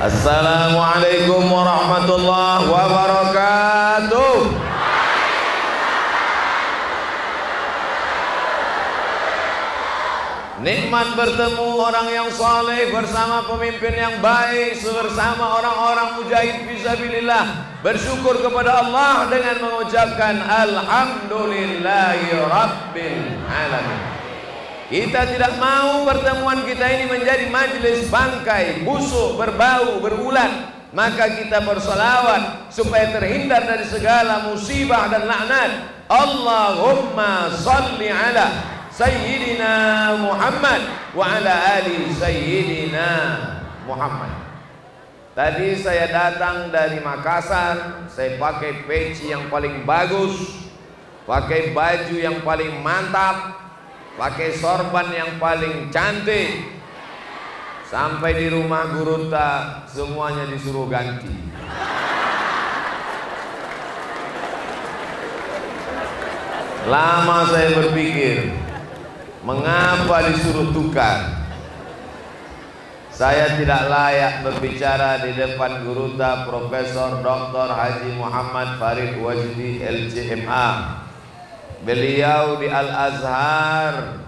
Assalamualaikum warahmatullahi wabarakatuh. Nikmat bertemu orang yang saleh bersama pemimpin yang baik bersama orang-orang mujahid fisabilillah bersyukur kepada Allah dengan mengucapkan alhamdulillahi rabbil alamin. Kita tidak mau pertemuan kita ini menjadi majlis bangkai, busuk, berbau, berulat. Maka kita bersalawat supaya terhindar dari segala musibah dan laknat. Allahumma salli ala Sayyidina Muhammad wa ala ali Sayyidina Muhammad. Tadi saya datang dari Makassar, saya pakai peci yang paling bagus, pakai baju yang paling mantap, pakai sorban yang paling cantik. Sampai di rumah Guruta semuanya disuruh ganti. Lama saya berpikir, Mengapa disuruh tukar? Saya tidak layak berbicara di depan guruta Profesor Dr. Haji Muhammad Farid Wajdi LCMA. Beliau di Al-Azhar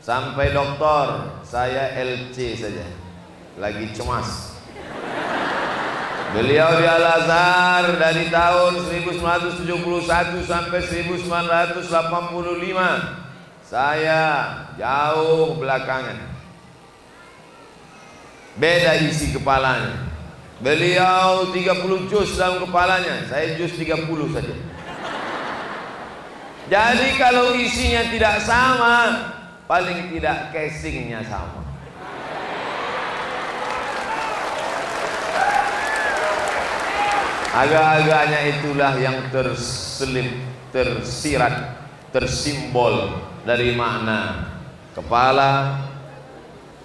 sampai doktor, saya LC saja. Lagi cemas. Beliau di Al-Azhar dari tahun 1971 sampai 1985 saya jauh belakangan. Beda isi kepalanya. Beliau 30 juz dalam kepalanya, saya juz 30 saja. Jadi kalau isinya tidak sama, paling tidak casingnya sama. Agak-agaknya itulah yang terselip, tersirat, tersimbol dari makna kepala,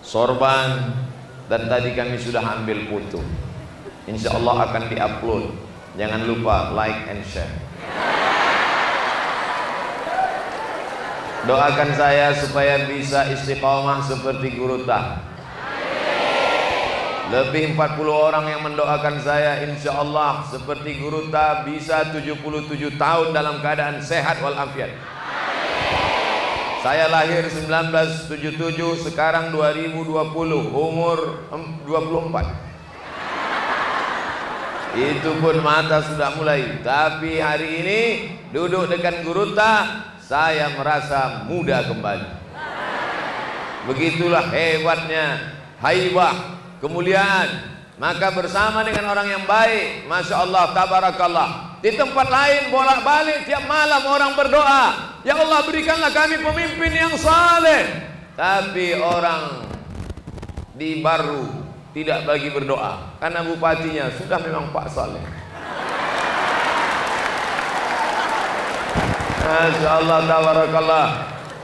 sorban, dan tadi kami sudah ambil foto. Insya Allah akan diupload. Jangan lupa like and share. Doakan saya supaya bisa istiqomah seperti guru tak. Lebih 40 orang yang mendoakan saya insya Allah seperti guru tak bisa 77 tahun dalam keadaan sehat walafiat. Saya lahir 1977, sekarang 2020, umur 24. Itu pun mata sudah mulai. Tapi hari ini duduk dengan Guruta, saya merasa muda kembali. Begitulah hebatnya haibah, kemuliaan. Maka bersama dengan orang yang baik, Masya Allah, Tabarakallah. Di tempat lain bolak-balik tiap malam orang berdoa, "Ya Allah, berikanlah kami pemimpin yang saleh." Tapi orang di baru tidak bagi berdoa karena bupatinya sudah memang Pak Saleh. Masya Allah, tabarakallah.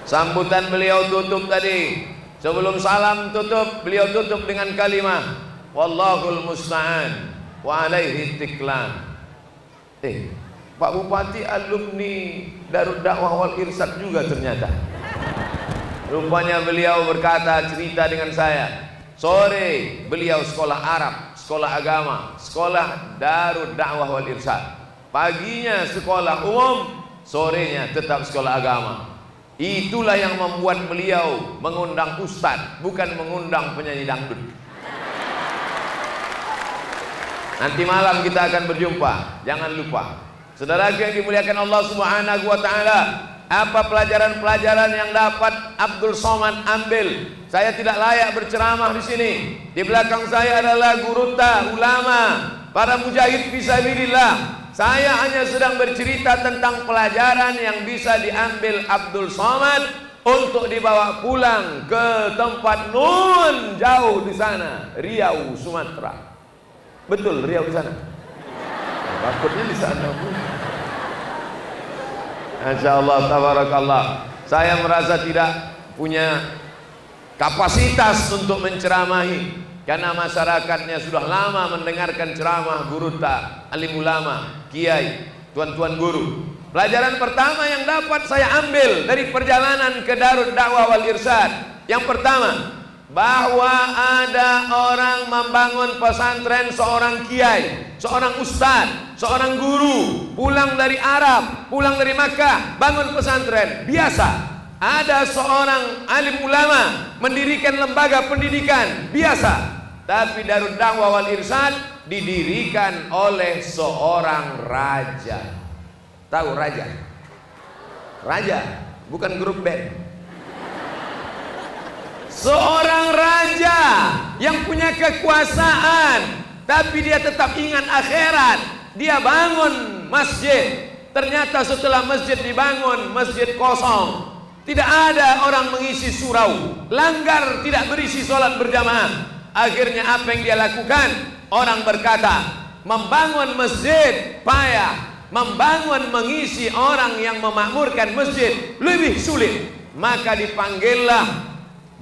Sambutan beliau tutup tadi. Sebelum salam tutup, beliau tutup dengan kalimat, Wallahul musta'an wa alaihi tiklan. Eh, Pak Bupati alumni Darul Dakwah wal Irsad juga ternyata. Rupanya beliau berkata cerita dengan saya. Sore beliau sekolah Arab, sekolah agama, sekolah Darul Dakwah wal Irsad. Paginya sekolah umum, sorenya tetap sekolah agama. Itulah yang membuat beliau mengundang ustaz, bukan mengundang penyanyi dangdut. Nanti malam kita akan berjumpa. Jangan lupa. Saudara yang dimuliakan Allah Subhanahu wa taala, apa pelajaran-pelajaran yang dapat Abdul Somad ambil? Saya tidak layak berceramah di sini. Di belakang saya adalah guruta, ulama, para mujahid fisabilillah. Saya hanya sedang bercerita tentang pelajaran yang bisa diambil Abdul Somad untuk dibawa pulang ke tempat nun jauh di sana, Riau, Sumatera. Betul Riau di sana. Takutnya di sana. Insya Allah, tabarakallah. Saya merasa tidak punya kapasitas untuk menceramahi karena masyarakatnya sudah lama mendengarkan ceramah guru tak alim ulama, kiai, tuan-tuan guru. Pelajaran pertama yang dapat saya ambil dari perjalanan ke Darut Dakwah wal Irsyad. Yang pertama, bahwa ada orang membangun pesantren seorang kiai, seorang ustaz, seorang guru, pulang dari Arab, pulang dari Makkah, bangun pesantren, biasa. Ada seorang alim ulama mendirikan lembaga pendidikan, biasa. Tapi Darul Dakwah wal Irsyad didirikan oleh seorang raja. Tahu raja? Raja, bukan grup band. Seorang raja yang punya kekuasaan tapi dia tetap ingat akhirat. Dia bangun masjid. Ternyata setelah masjid dibangun, masjid kosong. Tidak ada orang mengisi surau. Langgar tidak berisi sholat berjamaah. Akhirnya apa yang dia lakukan? Orang berkata, membangun masjid payah. Membangun mengisi orang yang memakmurkan masjid lebih sulit. Maka dipanggillah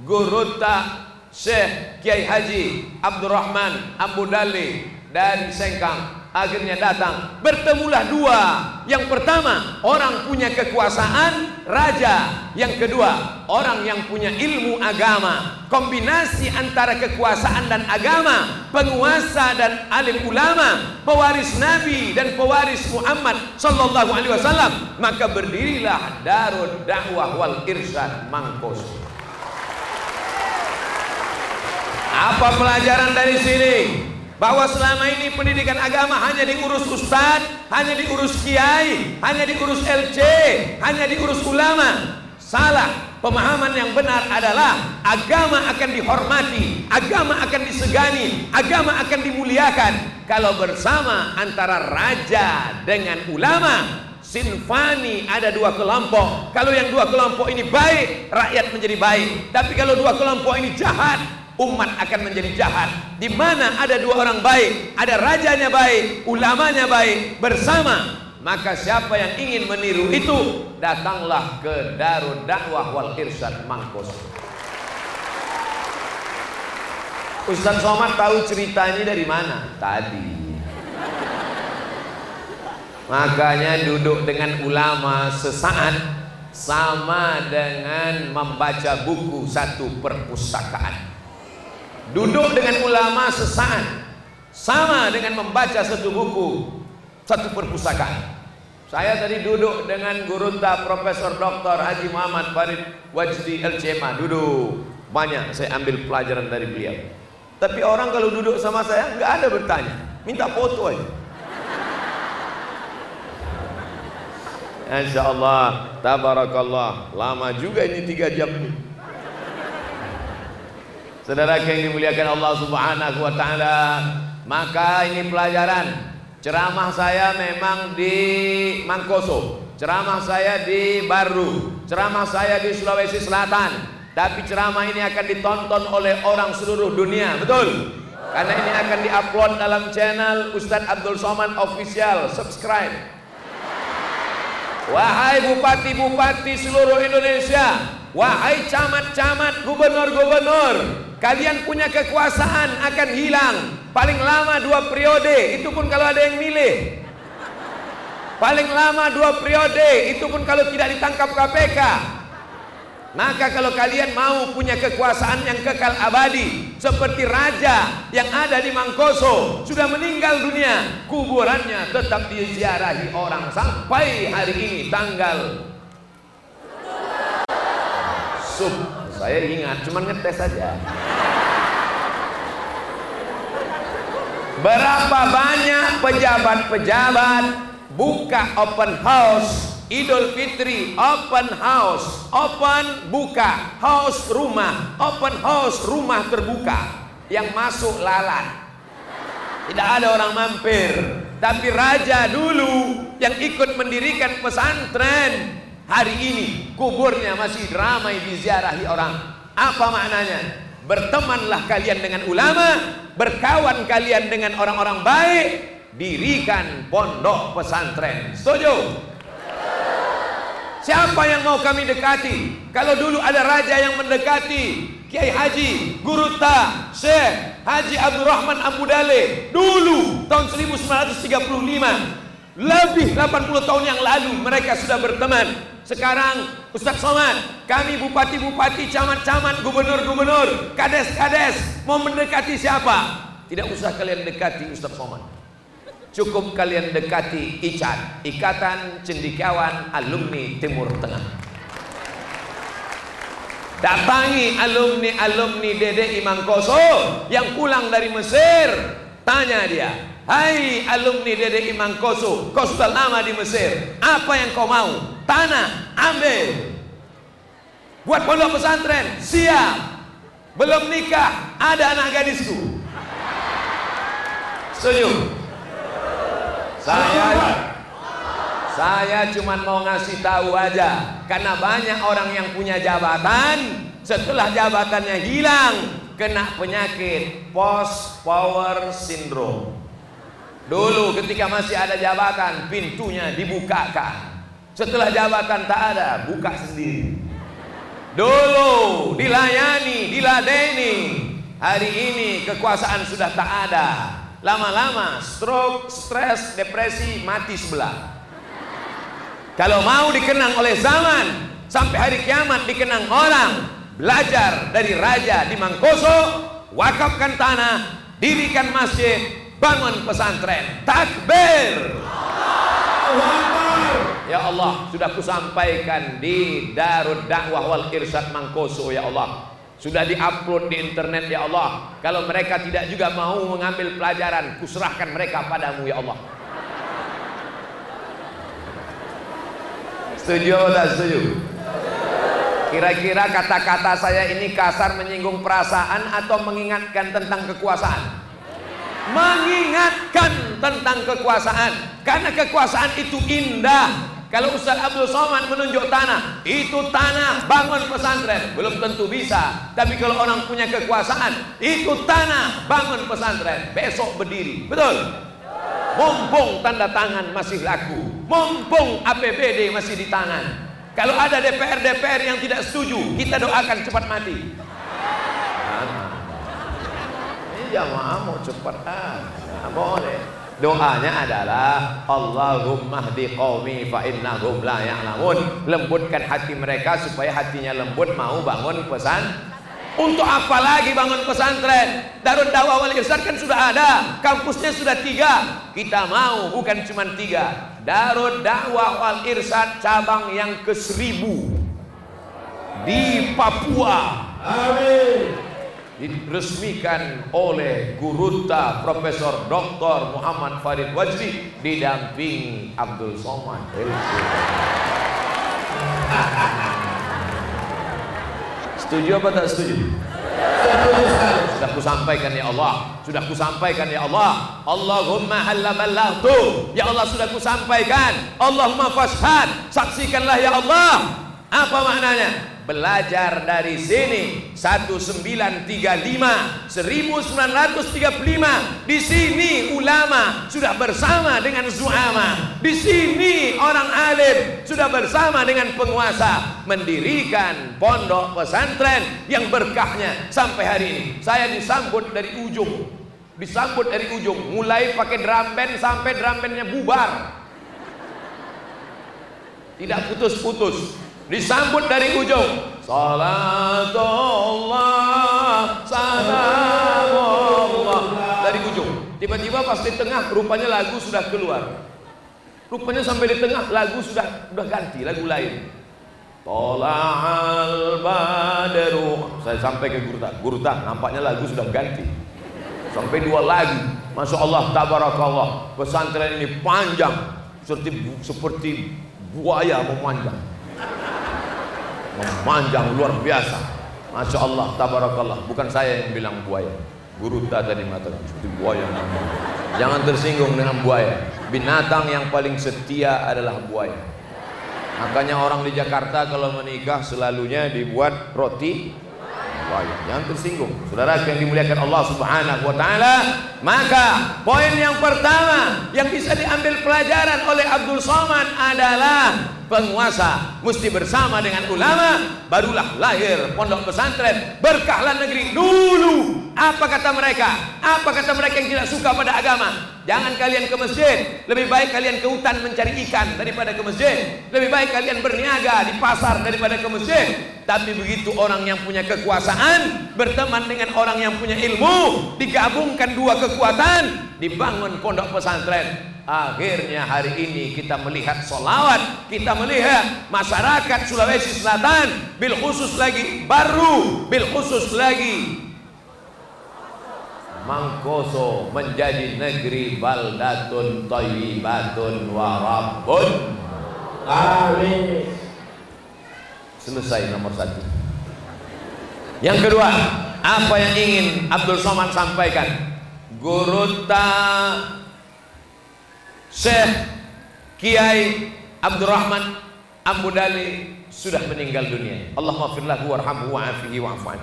Gurutta Syekh Kiai Haji Abdurrahman Abu Dali dari Sengkang akhirnya datang. Bertemulah dua. Yang pertama orang punya kekuasaan raja. Yang kedua orang yang punya ilmu agama. Kombinasi antara kekuasaan dan agama penguasa dan alim ulama pewaris nabi dan pewaris Muhammad sallallahu alaihi wasallam maka berdirilah Darul Dakwah wal Irsyad Mangkos Apa pelajaran dari sini? Bahwa selama ini pendidikan agama hanya diurus ustaz, hanya diurus kiai, hanya diurus LC, hanya diurus ulama. Salah. Pemahaman yang benar adalah agama akan dihormati, agama akan disegani, agama akan dimuliakan kalau bersama antara raja dengan ulama Sinfani ada dua kelompok. Kalau yang dua kelompok ini baik, rakyat menjadi baik. Tapi kalau dua kelompok ini jahat, umat akan menjadi jahat. Di mana ada dua orang baik, ada rajanya baik, ulamanya baik bersama, maka siapa yang ingin meniru itu datanglah ke Darul Dakwah wal Irsyad Mangkos. Ustaz Somad tahu ceritanya dari mana? Tadi. Makanya duduk dengan ulama sesaat sama dengan membaca buku satu perpustakaan. Duduk dengan ulama sesaat sama dengan membaca satu buku, satu perpustakaan. Saya tadi duduk dengan gurunta Profesor Dr. Haji Muhammad Farid Wajdi LCMA. Duduk. Banyak saya ambil pelajaran dari beliau. Tapi orang kalau duduk sama saya nggak ada bertanya, minta foto aja. Insya Allah, tabarakallah. Lama juga ini tiga jam ini. Saudara yang dimuliakan Allah Subhanahu wa taala, maka ini pelajaran. Ceramah saya memang di Mangkoso, ceramah saya di Baru, ceramah saya di Sulawesi Selatan. Tapi ceramah ini akan ditonton oleh orang seluruh dunia, betul? Karena ini akan diupload dalam channel Ustadz Abdul Somad Official. Subscribe. Wahai bupati-bupati seluruh Indonesia, wahai camat-camat, gubernur-gubernur, Kalian punya kekuasaan akan hilang. Paling lama dua periode Itu pun kalau ada yang milih. Paling lama dua periode Itu pun kalau tidak ditangkap KPK Maka kalau kalian mau punya kekuasaan yang kekal abadi Seperti raja yang ada di Mangkoso Sudah meninggal dunia Kuburannya tetap diziarahi orang Sampai hari ini tanggal. Sub saya ingat, cuma ngetes saja. Berapa banyak pejabat-pejabat buka open house? Idul Fitri open house, open buka, house rumah, open house rumah terbuka. Yang masuk lalat. Tidak ada orang mampir, tapi raja dulu yang ikut mendirikan pesantren Hari ini kuburnya masih ramai diziarahi orang. Apa maknanya? Bertemanlah kalian dengan ulama, berkawan kalian dengan orang-orang baik, dirikan pondok pesantren. Setuju? Siapa yang mau kami dekati? Kalau dulu ada raja yang mendekati Kiai Haji, Guru Ta, Syekh Haji Abdurrahman Abu Dale dulu tahun 1935 lebih 80 tahun yang lalu mereka sudah berteman Sekarang Ustaz Somad, kami bupati-bupati, camat-camat, gubernur-gubernur, kades-kades mau mendekati siapa? Tidak usah kalian dekati Ustaz Somad. Cukup kalian dekati ICAN, Ikatan Cendikiawan Alumni Timur Tengah. Datangi alumni-alumni Dede Imam Koso yang pulang dari Mesir. Tanya dia, Hai alumni Dede Imam Koso, kau sudah lama di Mesir. Apa yang kau mau? Tanah, ambil. Buat pondok pesantren, siap. Belum nikah, ada anak gadisku. Setuju? Saya saya cuma mau ngasih tahu aja karena banyak orang yang punya jabatan setelah jabatannya hilang kena penyakit post power syndrome Dulu ketika masih ada jabatan pintunya dibukakan. Setelah jabatan tak ada, buka sendiri. Dulu dilayani, diladeni. Hari ini kekuasaan sudah tak ada. Lama-lama stroke, stres, depresi mati sebelah. Kalau mau dikenang oleh zaman, sampai hari kiamat dikenang orang, belajar dari raja di Mangkoso, wakafkan tanah, dirikan masjid, bangun pesantren. Takbir. Ya Allah sudah kusampaikan di Darud Dakwah wal Irsyad Mangkoso ya Allah. Sudah diupload di internet ya Allah. Kalau mereka tidak juga mau mengambil pelajaran kuserahkan mereka padamu ya Allah. Setuju atau setuju? Kira-kira kata-kata saya ini kasar menyinggung perasaan atau mengingatkan tentang kekuasaan mengingatkan tentang kekuasaan. Karena kekuasaan itu indah. Kalau Ustaz Abdul Somad menunjuk tanah itu tanah bangun pesantren. Belum tentu bisa. Tapi kalau orang punya kekuasaan itu tanah bangun pesantren. Besok berdiri. Betul? Mumpung tanda tangan masih laku. Mumpung APBD masih di tangan. Kalau ada DPR-DPR yang tidak setuju kita doakan cepat mati jamaah mau cepat ah nah, boleh doanya adalah Allahumma hdi qaumi fa innahum la ya'lamun lembutkan hati mereka supaya hatinya lembut mau bangun pesan untuk apa lagi bangun pesantren? Darul Dakwah Wal Irsyad kan sudah ada, kampusnya sudah tiga. Kita mau bukan cuma tiga. Darul Dakwah Wal Irsyad cabang yang ke seribu di Papua. Amin diresmikan oleh Guruta Profesor Dr. Muhammad Farid Wajdi didampingi Abdul Somad. Setuju apa tak setuju? sudah kusampaikan ya Allah. Sudah kusampaikan ya Allah. Allahumma halla tu ya Allah sudah kusampaikan. Allahumma fashad saksikanlah ya Allah apa maknanya? Belajar dari sini. 1935 1935 di sini ulama sudah bersama dengan zuama. Di sini orang alim sudah bersama dengan penguasa. Mendirikan pondok pesantren yang berkahnya sampai hari ini. Saya disambut dari ujung. Disambut dari ujung. Mulai pakai drum band sampai drum bandnya bubar. Tidak putus-putus disambut dari ujung. Salatullah salamullah. Dari ujung. Tiba-tiba pas di tengah rupanya lagu sudah keluar. Rupanya sampai di tengah lagu sudah sudah ganti lagu lain. Tola'al badru. Saya sampai ke Gurta. Gurta nampaknya lagu sudah ganti. Sampai dua lagu. Masya Allah Tabarakallah. Pesantren ini panjang. Seperti, seperti buaya memanjang memanjang luar biasa. Masya Allah, tabarakallah. Bukan saya yang bilang buaya. Guru tadi mengatakan seperti buaya jangan tersinggung dengan buaya. Binatang yang paling setia adalah buaya. Makanya orang di Jakarta kalau menikah selalunya dibuat roti buaya. Jangan tersinggung. Saudara yang dimuliakan Allah subhanahu wa ta'ala maka poin yang pertama yang bisa diambil pelajaran oleh Abdul Somad adalah penguasa mesti bersama dengan ulama barulah lahir pondok pesantren berkahlah negeri dulu. Apa kata mereka? Apa kata mereka yang tidak suka pada agama? Jangan kalian ke masjid. Lebih baik kalian ke hutan mencari ikan daripada ke masjid. Lebih baik kalian berniaga di pasar daripada ke masjid. Tapi begitu orang yang punya kekuasaan berteman dengan orang yang punya ilmu digabungkan dua kekuatan dibangun pondok pesantren Akhirnya hari ini kita melihat solawat, kita melihat masyarakat Sulawesi Selatan, bil khusus lagi baru, bil khusus lagi Mangkoso menjadi negeri baldatun thayyibatun warabun. Amin. Selesai nomor satu. Yang kedua, apa yang ingin Abdul Somad sampaikan? Guruta Syekh Kiai Abdurrahman Ambudali sudah meninggal dunia. Allah maafirlahu warhamhu wa'afihi wa'afu'an.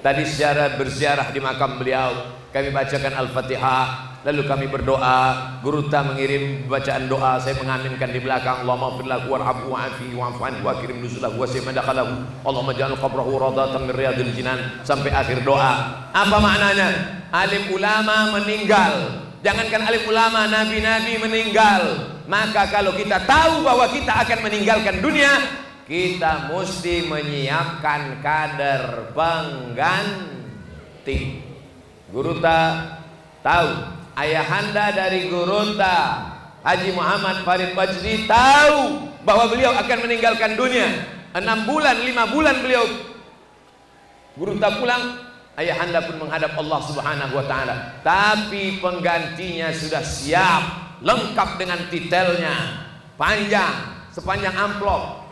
Tadi secara berziarah di makam beliau, kami bacakan Al-Fatihah, lalu kami berdoa, guru ta mengirim bacaan doa, saya mengaminkan di belakang. Allah maafirlahu warhamhu wa'afihi wa'afu'an wa kirim nuzulahu wa simadakalahu. Allah majal qabrahu radatan min riyadil jinan sampai akhir doa. Apa maknanya? Alim ulama meninggal Jangankan alim ulama, nabi-nabi meninggal. Maka kalau kita tahu bahwa kita akan meninggalkan dunia, kita mesti menyiapkan kader pengganti. Guruta tahu, ayahanda dari Guruta Haji Muhammad Farid Wajdi tahu bahwa beliau akan meninggalkan dunia. Enam bulan, lima bulan beliau Guruta pulang ayahanda pun menghadap Allah Subhanahu wa taala. Tapi penggantinya sudah siap, lengkap dengan titelnya, panjang, sepanjang amplop.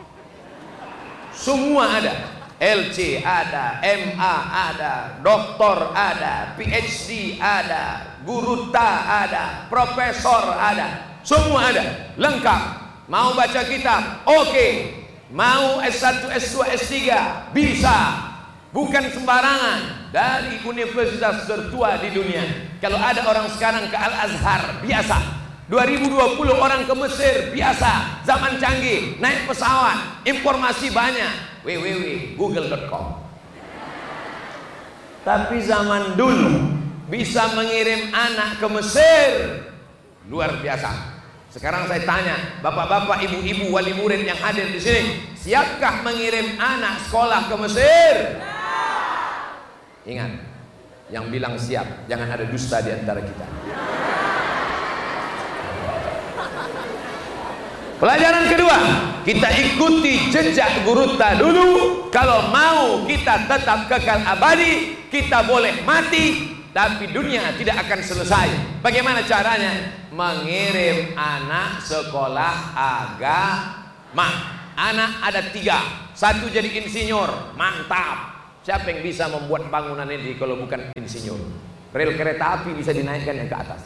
Semua ada. LC ada, MA ada, doktor ada, PhD ada, guru ta ada, profesor ada, semua ada, lengkap. Mau baca kitab, oke. Okay. Mau S1, S2, S3, bisa. Bukan sembarangan dari universitas tertua di dunia. Kalau ada orang sekarang ke Al-Azhar, biasa. 2020 orang ke Mesir, biasa. Zaman canggih, naik pesawat, informasi banyak. www.google.com Tapi zaman dulu bisa mengirim anak ke Mesir luar biasa. Sekarang saya tanya, bapak-bapak, ibu-ibu, wali murid yang hadir di sini, siapkah mengirim anak sekolah ke Mesir? Ingat, yang bilang siap, jangan ada dusta di antara kita. Pelajaran kedua, kita ikuti jejak Guruta dulu. Kalau mau kita tetap kekal abadi, kita boleh mati, tapi dunia tidak akan selesai. Bagaimana caranya? Mengirim anak sekolah agama. Anak ada tiga, satu jadi insinyur, mantap. Siapa yang bisa membuat bangunan ini kalau bukan insinyur? Rel kereta api bisa dinaikkan yang ke atas.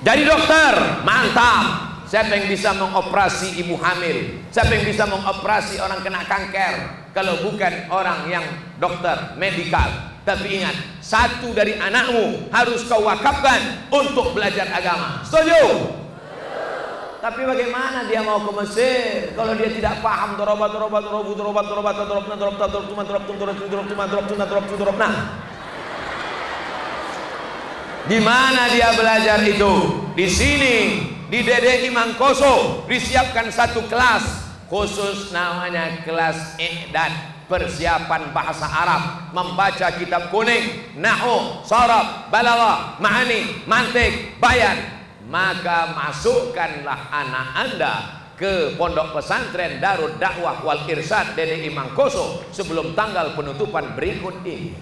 Jadi dokter, mantap. Siapa yang bisa mengoperasi ibu hamil? Siapa yang bisa mengoperasi orang kena kanker? Kalau bukan orang yang dokter, medikal. Tapi ingat, satu dari anakmu harus kau wakafkan untuk belajar agama. Setuju? Tapi bagaimana dia mau ke Mesir kalau dia tidak paham dorobat dorobat tuma dorobat tuma dorobat tuma dorobat dorobat tuma dorobat tuma dorobat nah di mana dia belajar itu di sini di DDI Mangkoso disiapkan satu kelas khusus namanya kelas Iqdad persiapan bahasa Arab membaca kitab kuning nahu sarab balaghah ma'ani mantik bayan maka masukkanlah anak anda ke pondok pesantren Darul Dakwah Wal Irsyad Dede Imam Koso sebelum tanggal penutupan berikut ini.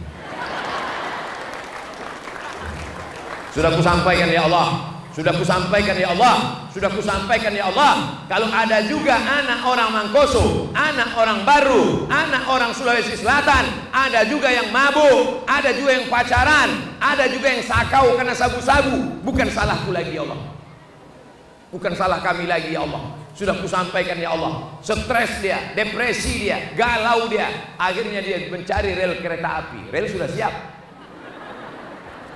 Sudah kusampaikan ya Allah, sudah kusampaikan ya Allah, sudah kusampaikan ya Allah. Kalau ada juga anak orang Mangkoso, anak orang baru, anak orang Sulawesi Selatan, ada juga yang mabuk, ada juga yang pacaran, ada juga yang sakau karena sabu-sabu. Bukan salahku lagi ya Allah. Bukan salah kami lagi ya Allah. Sudah kusampaikan ya Allah. Stres dia, depresi dia, galau dia. Akhirnya dia mencari rel kereta api. Rel sudah siap.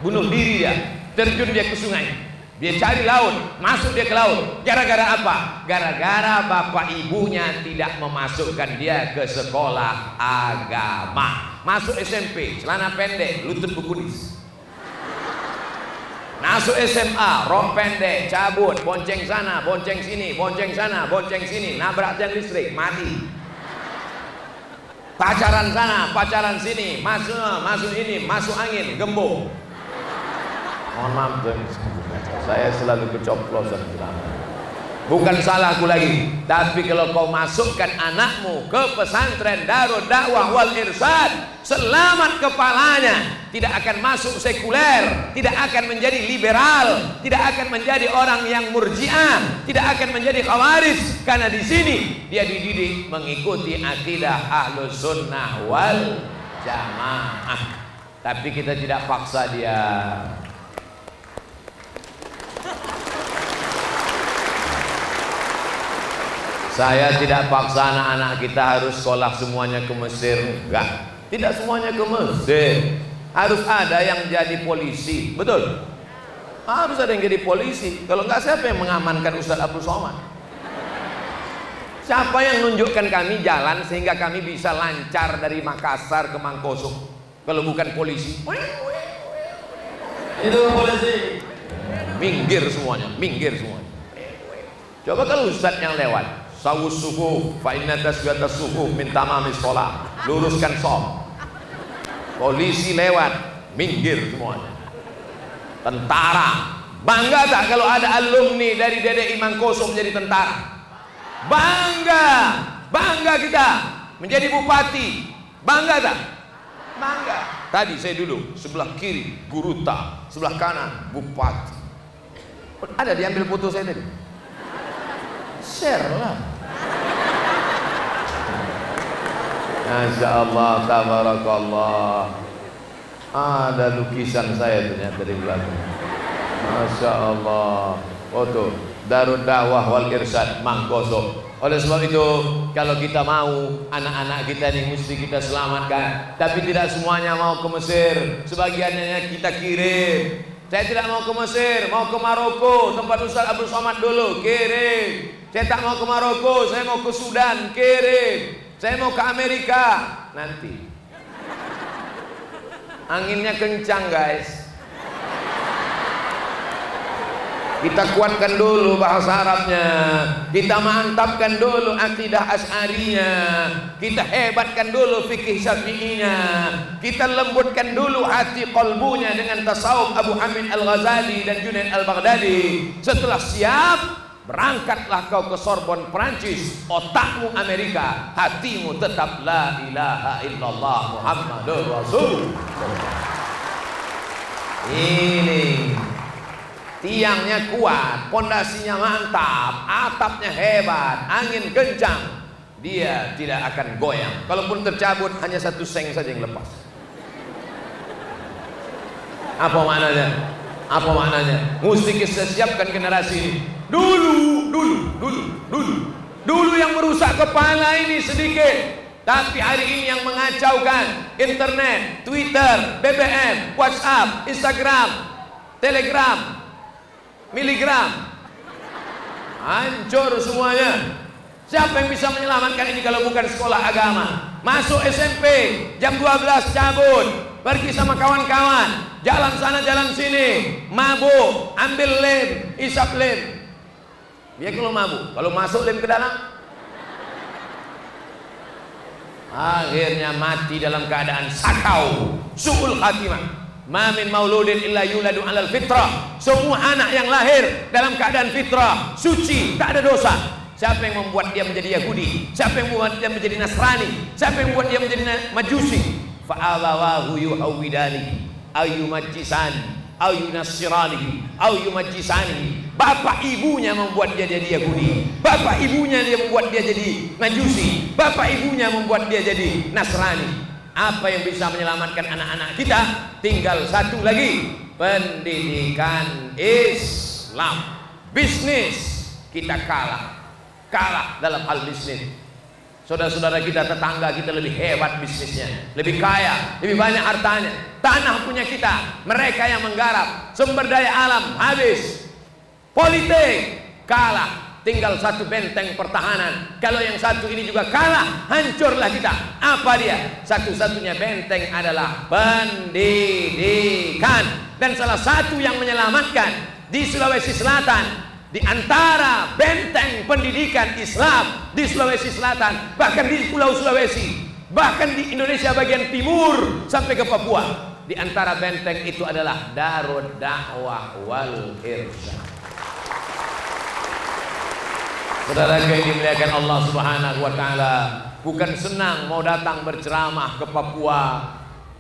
Bunuh diri dia, terjun dia ke sungai Dia cari laut, masuk dia ke laut. Gara-gara apa? Gara-gara bapak ibunya tidak memasukkan dia ke sekolah agama. Masuk SMP, celana pendek, lutut berkunis. Masuk SMA, rok pendek, cabut, bonceng sana, bonceng sini, bonceng sana, bonceng sini, nabrak tiang listrik, mati. Pacaran sana, pacaran sini, masuk, masuk ini, masuk angin, gembok. Mohon maaf, saya selalu kecoplosan Bukan salahku lagi, tapi kalau kau masukkan anakmu ke pesantren Darul Dakwah wal Irsad, selamat kepalanya, tidak akan masuk sekuler, tidak akan menjadi liberal, tidak akan menjadi orang yang murjiah, tidak akan menjadi khawaris karena di sini dia dididik mengikuti akidah ahlus sunnah wal jamaah. Tapi kita tidak paksa dia Saya tidak paksa anak-anak kita harus sekolah semuanya ke Mesir. Enggak. Tidak semuanya ke Mesir. Harus ada yang jadi polisi. Betul? Harus ada yang jadi polisi. Kalau enggak siapa yang mengamankan Ustaz Abdul Somad? Siapa yang menunjukkan kami jalan sehingga kami bisa lancar dari Makassar ke Mangkosok? Kalau bukan polisi. Itu polisi. Minggir semuanya, minggir semuanya. Coba kalau Ustaz yang lewat, sawus suku fa inna tasbiyatas suku min tamamis sholat. Luruskan som. Polisi lewat minggir semuanya. Tentara. Bangga tak kalau ada alumni dari Dede Imam Koso menjadi tentara? Bangga. Bangga kita menjadi bupati. Bangga tak? Bangga. Tadi saya dulu sebelah kiri guruta sebelah kanan bupati ada diambil foto saya tadi. Share lah. Masya Allah tabarakallah. Ada lukisan saya ternyata di belakang. Masya Allah foto. Darul Dakwah wal Irsyad Mangkoso oleh sebab itu kalau kita mau anak-anak kita ini mesti kita selamatkan. Tapi tidak semuanya mau ke Mesir. Sebagiannya kita kirim saya tidak mau ke Mesir, mau ke Maroko, tempat Ustaz Abdul Somad dulu, kirim. Saya tak mau ke Maroko, saya mau ke Sudan, kirim. Saya mau ke Amerika, nanti. Anginnya kencang, guys. Kita kuatkan dulu bahasa Arabnya. Kita mantapkan dulu akidah as'arinya. Kita hebatkan dulu fikih syafi'inya. Kita lembutkan dulu hati kolbunya dengan tasawuf Abu Hamid Al-Ghazali dan Junaid Al-Baghdadi. Setelah siap, berangkatlah kau ke Sorbonne Prancis. Otakmu Amerika, hatimu tetap la ilaha illallah Muhammadur Rasul. Ini tiangnya kuat, pondasinya mantap, atapnya hebat, angin kencang, dia tidak akan goyang. Kalaupun tercabut hanya satu seng saja yang lepas. Apa maknanya? Apa maknanya? Mesti kita siapkan generasi ini. Dulu, dulu, dulu, dulu. Dulu yang merusak kepala ini sedikit. Tapi hari ini yang mengacaukan internet, Twitter, BBM, WhatsApp, Instagram, Telegram, miligram. Hancur semuanya. Siapa yang bisa menyelamatkan ini kalau bukan sekolah agama? Masuk SMP jam 12 cabut. Pergi sama kawan-kawan. Jalan sana jalan sini. Mabuk ambil lem isap lem. Dia kalau mabuk kalau masuk lem ke dalam? Akhirnya mati dalam keadaan sakau. Suul khatimah Ma min mauludin illa yuladu alal fitrah. Semua anak yang lahir dalam keadaan fitrah, suci, tak ada dosa. Siapa yang membuat dia menjadi Yahudi? Siapa yang membuat dia menjadi Nasrani? Siapa yang membuat dia menjadi Majusi? Fa'abawahu yuhawidani ayu majisani ayu nasirani ayu majisani bapak ibunya membuat dia jadi Yahudi bapak ibunya dia membuat dia jadi Majusi bapak ibunya membuat dia jadi Nasrani apa yang bisa menyelamatkan anak-anak kita? Tinggal satu lagi. Pendidikan Islam. Bisnis. Kita kalah. Kalah dalam hal bisnis. Saudara-saudara kita tetangga kita lebih hebat bisnisnya. Lebih kaya lebih banyak hartanya. Tanah punya kita. Mereka yang menggarap. Sumber daya alam habis. Politik. Kalah tinggal satu benteng pertahanan kalau yang satu ini juga kalah hancurlah kita apa dia satu-satunya benteng adalah pendidikan dan salah satu yang menyelamatkan di Sulawesi Selatan di antara benteng pendidikan Islam di Sulawesi Selatan, bahkan di Pulau Sulawesi, bahkan di Indonesia bagian timur sampai ke Papua. Di antara benteng itu adalah Darul Dakwah wal Irsyad. Saudara yang dimuliakan Allah Subhanahu wa taala, bukan senang mau datang berceramah ke Papua.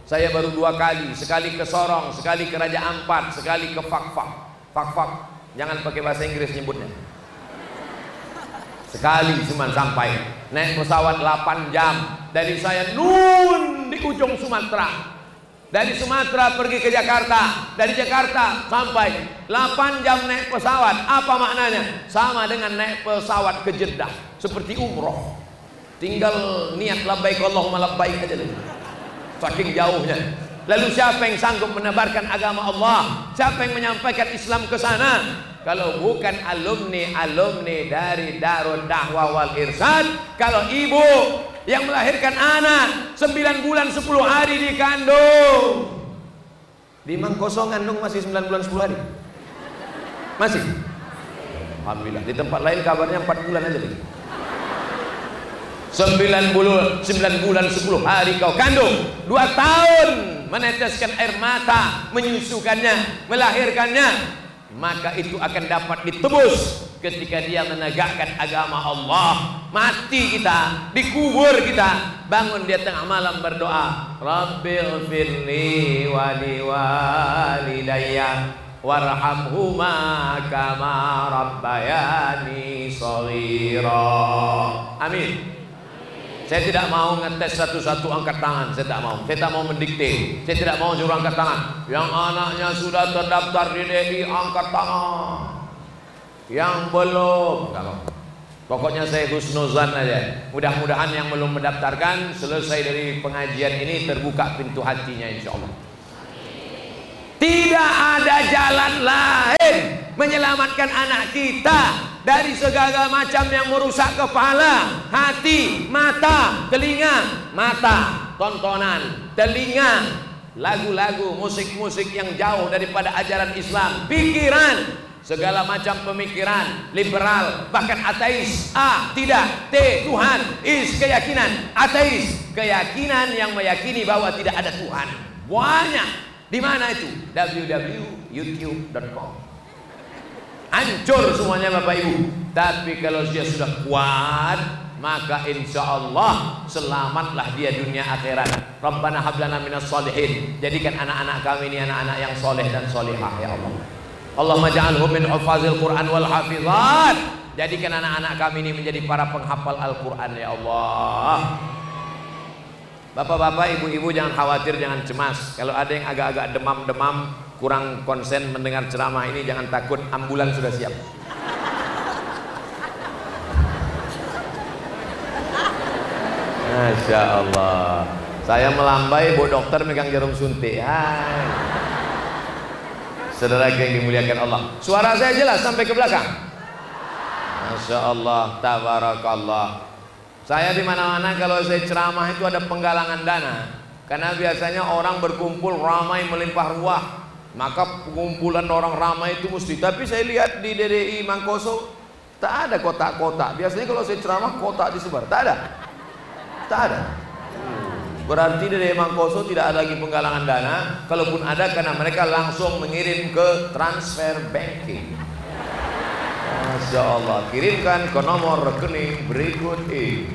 Saya baru dua kali, sekali ke Sorong, sekali ke Raja Ampat, sekali ke Fakfak. Fakfak Jangan pakai bahasa Inggris nyebutnya. Sekali cuma sampai naik pesawat 8 jam dari saya nun di ujung Sumatera. Dari Sumatera pergi ke Jakarta, dari Jakarta sampai 8 jam naik pesawat. Apa maknanya? Sama dengan naik pesawat ke Jeddah, seperti umroh. Tinggal niat labbaik Allahumma labbaik aja dulu. Saking jauhnya. Lalu siapa yang sanggup menebarkan agama Allah? Siapa yang menyampaikan Islam ke sana? Kalau bukan alumni-alumni dari Darul Dahwa wal Irsad, kalau ibu yang melahirkan anak 9 bulan 10 hari di kandung. Di Mangkosong kandung masih 9 bulan 10 hari. Masih? Alhamdulillah. Di tempat lain kabarnya 4 bulan aja nih. 9 bulan 9 bulan 10 hari kau kandung 2 tahun meneteskan air mata menyusukannya melahirkannya maka itu akan dapat ditebus ketika dia menegakkan agama Allah. Mati kita dikubur kita bangun dia tengah malam berdoa Rabbil firli wali walidayya warhamhuma kama rabbayani shaghira amin saya tidak mau ngetes satu-satu angkat tangan. Saya tak mau. Saya tak mau mendikte. Saya tidak mau suruh angkat tangan. Yang anaknya sudah terdaftar di DI angkat tangan. Yang belum, kalau Pokoknya saya husnuzan aja. Mudah-mudahan yang belum mendaftarkan selesai dari pengajian ini terbuka pintu hatinya insya Allah. Tidak ada jalan lain menyelamatkan anak kita dari segala macam yang merusak kepala, hati, mata, telinga, mata, tontonan, telinga, lagu-lagu, musik-musik yang jauh daripada ajaran Islam, pikiran, segala macam pemikiran liberal, bahkan ateis, A tidak, T Tuhan, is keyakinan, ateis, keyakinan yang meyakini bahwa tidak ada Tuhan. Banyak. Di mana itu? www.youtube.com hancur semuanya Bapak Ibu. Tapi kalau dia sudah kuat maka insya Allah selamatlah dia dunia akhirat. Rabbana hablana minas salihin. Jadikan anak-anak kami ini anak-anak yang soleh dan solehah ya Allah. Allahumma ja'alhum min hufazil Quran wal hafizat. Jadikan anak-anak kami ini menjadi para penghafal Al-Quran ya Allah Bapak-bapak, ibu-ibu jangan khawatir, jangan cemas. Kalau ada yang agak-agak demam-demam, kurang konsen mendengar ceramah ini jangan takut ambulan sudah siap. Masya Allah. Saya melambai bu dokter megang jarum suntik. Hai. Saudara yang dimuliakan Allah. Suara saya jelas sampai ke belakang. Masya Allah tabarakallah saya di mana-mana kalau saya ceramah itu ada penggalangan dana. Karena biasanya orang berkumpul ramai melimpah ruah. Maka pengumpulan orang ramai itu mesti. Tapi saya lihat di DDI Mangkoso tak ada kotak-kotak. Biasanya kalau saya ceramah kotak disebar. Tak ada. Tak ada. Berarti DDI Mangkoso tidak ada lagi penggalangan dana. Kalaupun ada karena mereka langsung mengirim ke transfer banking Masya Allah. Kirimkan ke nomor rekening berikut ini.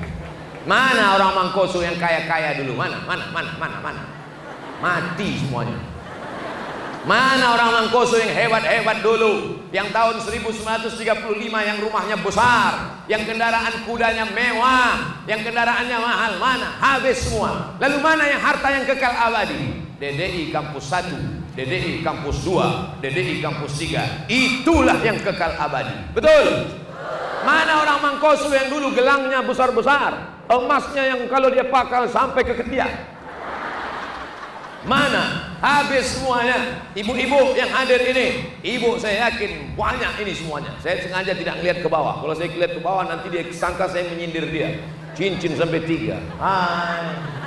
Mana orang Mangkoso yang kaya-kaya dulu? Mana? Mana? Mana? Mana? Mana? Mati semuanya. Mana orang Mangkoso yang hebat-hebat dulu? Yang tahun 1935 yang rumahnya besar Yang kendaraan kudanya mewah Yang kendaraannya mahal. Mana? Habis semua. Lalu mana yang harta yang kekal abadi? DDI kampus 1 DDI kampus 2 DDI kampus 3 Itulah yang kekal abadi Betul? Mana orang Mangkoso yang dulu gelangnya besar-besar Emasnya yang kalau dia pakai sampai ke ketiak Mana? Habis semuanya. Ibu-ibu yang hadir ini, ibu saya yakin banyak ini semuanya. Saya sengaja tidak melihat ke bawah. Kalau saya lihat ke bawah nanti dia sangka saya menyindir dia. Cincin sampai tiga. Hai.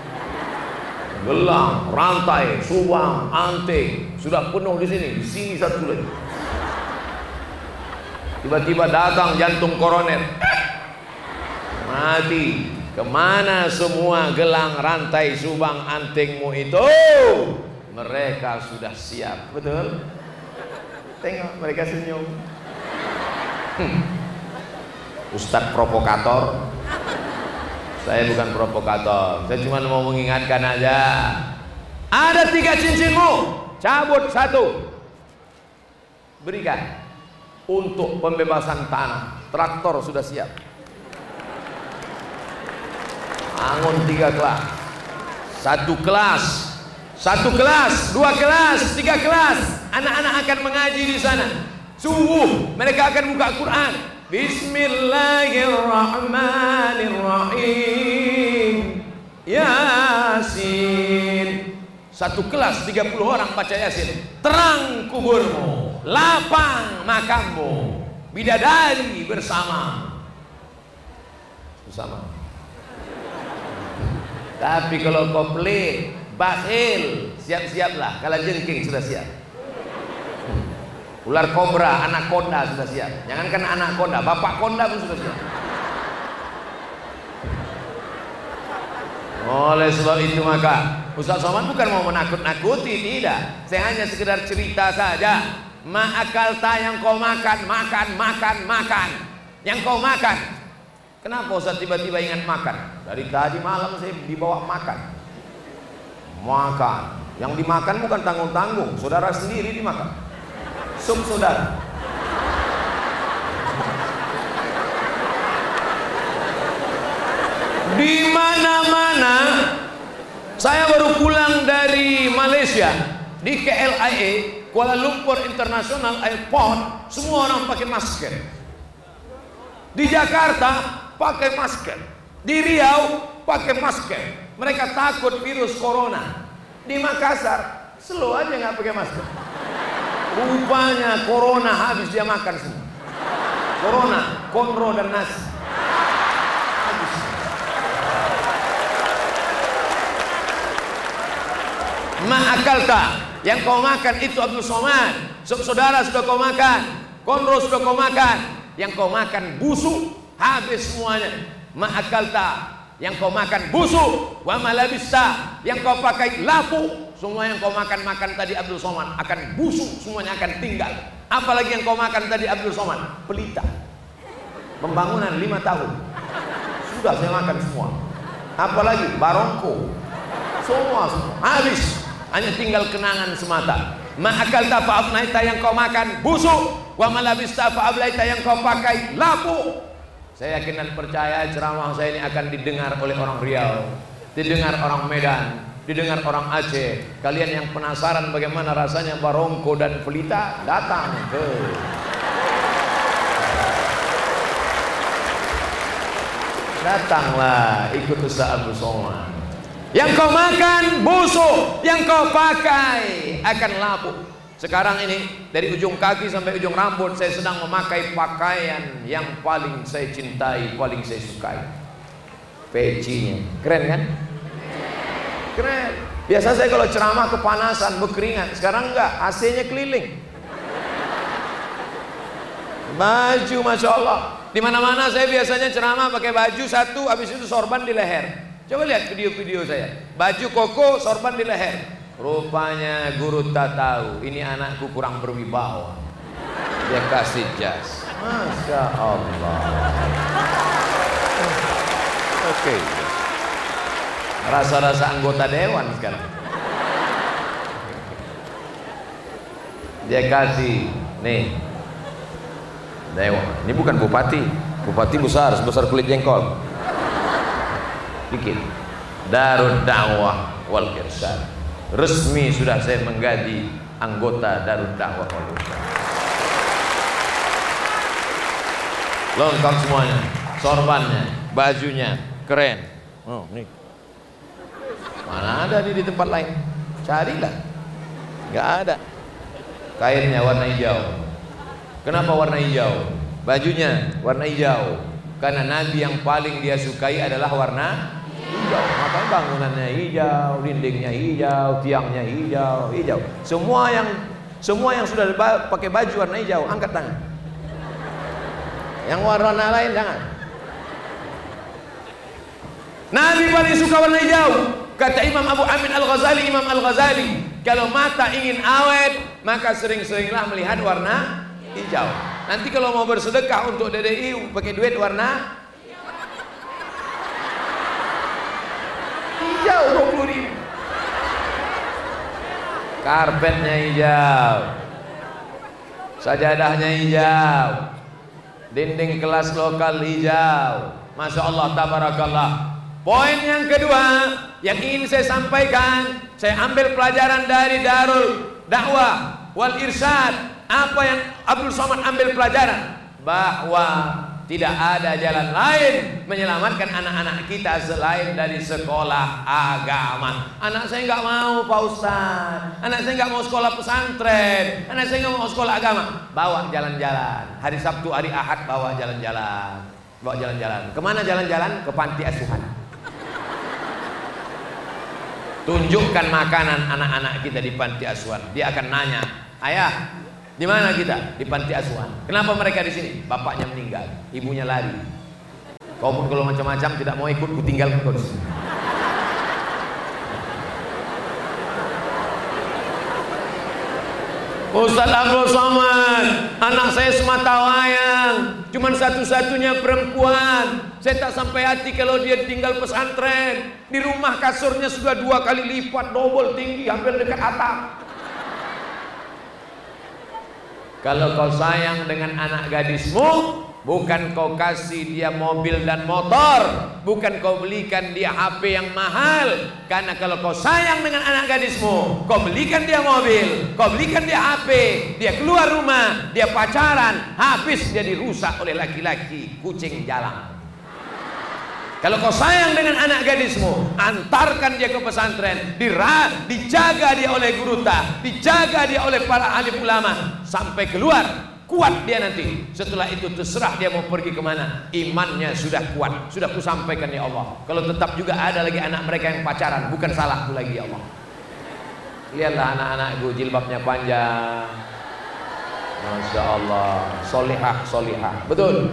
Gelang, rantai, subang, anting sudah penuh di sini. Di sini satu lagi. Tiba-tiba datang jantung koroner. Mati. Ke mana semua gelang, rantai, subang, antingmu itu? Mereka sudah siap, betul? Tengok mereka senyum. Hmm. Ustadz provokator. Saya bukan provokator. Saya cuma mau mengingatkan aja. Ada tiga cincinmu, cabut satu. Berikan untuk pembebasan tanah. Traktor sudah siap. Bangun tiga kelas. Satu kelas. Satu kelas, dua kelas, tiga kelas. Anak-anak akan mengaji di sana. Subuh mereka akan buka Quran. Bismillahirrahmanirrahim. Yasin. Satu kelas 30 orang baca Yasin. Terang kuburmu, lapang makammu. Bidadari bersama. Bersama. Tapi kalau kau pelit, bakhil, siap-siaplah. Kalau jengking sudah siap. Ular kobra, anak konda sudah siap. Jangankan anak konda, bapak konda pun sudah siap. Oleh sebab itu maka Ustaz Somad bukan mau menakut-nakuti, tidak. Saya hanya sekedar cerita saja. Ma'akal yang kau makan, makan, makan, makan. Yang kau makan, Kenapa Ustaz tiba-tiba ingat makan? Dari tadi malam saya dibawa makan. Makan. Yang dimakan bukan tanggung-tanggung, saudara sendiri dimakan. Sup saudara. Di mana-mana saya baru pulang dari Malaysia di KLIA Kuala Lumpur International Airport semua orang pakai masker. Di Jakarta pakai masker. Di Riau pakai masker. Mereka takut virus corona. Di Makassar slow aja nggak pakai masker. Rupanya corona habis dia makan semua. Corona, konro dan nasi. Habis. Ma'akalta yang kau makan itu Abdul Somad. Saudara sudah kau makan, konro sudah kau makan. Yang kau makan busuk habis semuanya ma'akalta yang kau makan busuk wa malabista yang kau pakai lapu semua yang kau makan makan tadi Abdul Somad akan busuk. Semuanya akan tinggal. Apalagi yang kau makan tadi Abdul Somad pelita. Pembangunan lima tahun. Sudah saya makan semua. Apalagi barongko. Semua semua. Habis. Hanya tinggal kenangan semata. Ma'akalta fa'afnaita yang kau makan busuk. Wa malabista fa'ablaita yang kau pakai lapu saya yakin dan percaya ceramah saya ini akan didengar oleh orang Riau, didengar orang Medan, didengar orang Aceh. Kalian yang penasaran bagaimana rasanya Barongko dan Pelita, datang ke Datanglah ikut Ustaz Abu Somad. Yang kau makan busuk, yang kau pakai akan lapuk. Sekarang ini dari ujung kaki sampai ujung rambut saya sedang memakai pakaian yang paling saya cintai, paling saya sukai. Pecinya. Keren kan? Keren. Biasa saya kalau ceramah kepanasan, berkeringat. Sekarang enggak, AC-nya keliling. Baju Masya Allah. Di mana-mana saya biasanya ceramah pakai baju satu, habis itu sorban di leher. Coba lihat video-video saya. Baju koko, sorban di leher. Rupanya guru tak tahu ini anakku kurang berwibawa. Dia kasih jas. Masya Allah. Oke. Okay. Rasa-rasa anggota dewan sekarang. Dia kasih nih dewan. Ini bukan bupati. Bupati besar, sebesar kulit jengkol. Dikit. Darud dakwah wal kirsad resmi sudah saya menggaji anggota Darul Dakwah Malaysia. Lengkap semuanya, sorbannya, bajunya, keren. Oh, nih. Mana ada di, di tempat lain? carilah. Nggak ada. Kainnya warna hijau. Kenapa warna hijau? Bajunya warna hijau. Karena Nabi yang paling dia sukai adalah warna hijau. Maka bangunannya hijau dindingnya hijau tiangnya hijau hijau. Semua yang semua yang sudah pakai baju warna hijau angkat tangan. Yang warna lain jangan. Nabi paling suka warna hijau kata Imam Abu Amin Al-Ghazali Imam Al-Ghazali kalau mata ingin awet maka sering-seringlah melihat warna hijau. Nanti kalau mau bersedekah untuk DDI pakai duit warna hijau 20 ribu. Karpetnya hijau sajadahnya hijau dinding kelas lokal hijau. Masya Allah tabarakallah poin yang kedua yang ingin saya sampaikan saya ambil pelajaran dari Darul Dakwah wal Irsyad apa yang Abdul Somad ambil pelajaran bahwa tidak ada jalan lain menyelamatkan anak-anak kita selain dari sekolah agama. Anak saya nggak mau Pak Ustaz. Anak saya nggak mau sekolah pesantren. Anak saya nggak mau sekolah agama. Bawa jalan-jalan. Hari Sabtu, hari Ahad bawa jalan-jalan. Bawa jalan-jalan. Ke mana jalan-jalan? Ke panti asuhan. Tunjukkan makanan anak-anak kita di panti asuhan. Dia akan nanya, ayah di mana kita? Di panti asuhan. Kenapa mereka di sini? Bapaknya meninggal, ibunya lari. Kau pun kalau macam-macam tidak mau ikut, ku tinggal kau di sini. Ustaz Abdul Somad, anak saya semata wayang, cuman satu-satunya perempuan. Saya tak sampai hati kalau dia tinggal pesantren. Di rumah kasurnya sudah dua kali lipat, double tinggi, hampir dekat atap. Kalau kau sayang dengan anak gadismu Bukan kau kasih dia mobil dan motor. Bukan kau belikan dia HP yang mahal. Karena kalau kau sayang dengan anak gadismu Kau belikan dia mobil Kau belikan dia HP Dia keluar rumah Dia pacaran Habis dia dirusak oleh laki-laki Kucing jalan kalau kau sayang dengan anak gadismu, antarkan dia ke pesantren, dira, dijaga dia oleh guru ta, dijaga dia oleh para alim ulama sampai keluar kuat dia nanti. Setelah itu terserah dia mau pergi ke mana. Imannya sudah kuat, sudah ku sampaikan ya Allah. Kalau tetap juga ada lagi anak mereka yang pacaran, bukan salahku lagi ya Allah. Lihatlah anak-anakku jilbabnya panjang. Masya Allah, solihah, solihah. Betul.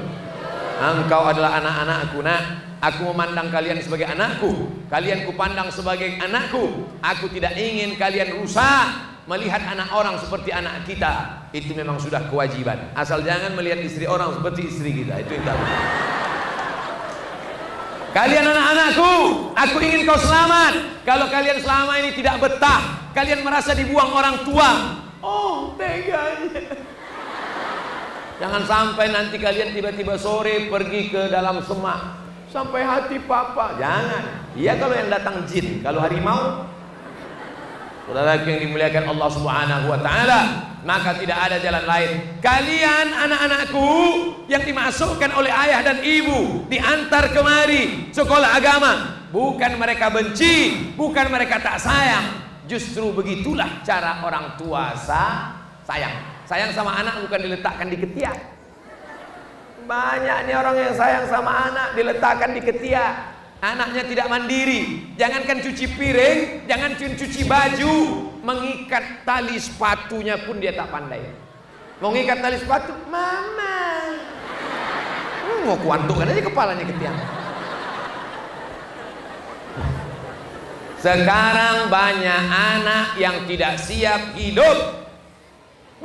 Engkau adalah anak-anakku nak Aku memandang kalian sebagai anakku Kalian kupandang sebagai anakku Aku tidak ingin kalian rusak Melihat anak orang seperti anak kita Itu memang sudah kewajiban. Asal jangan melihat istri orang seperti istri kita Itu yang tahu Kalian anak-anakku Aku ingin kau selamat. Kalau kalian selama ini tidak betah Kalian merasa dibuang orang tua. Oh teganya Jangan sampai nanti kalian tiba-tiba sore pergi ke dalam semak. Sampai hati papa. Jangan. Iya kalau yang datang jin, kalau harimau Saudara yang dimuliakan Allah Subhanahu wa taala, maka tidak ada jalan lain. Kalian anak-anakku yang dimasukkan oleh ayah dan ibu diantar kemari sekolah agama, bukan mereka benci, bukan mereka tak sayang. Justru begitulah cara orang tua sayang. Sayang sama anak bukan diletakkan di ketiak. Banyak nih orang yang sayang sama anak diletakkan di ketiak. Anaknya tidak mandiri. Jangankan cuci piring, jangan cuci baju, mengikat tali sepatunya pun dia tak pandai. Mau ngikat tali sepatu, mama. Hmm, mau kuantukkan aja kepalanya ke tiang. Sekarang banyak anak yang tidak siap hidup.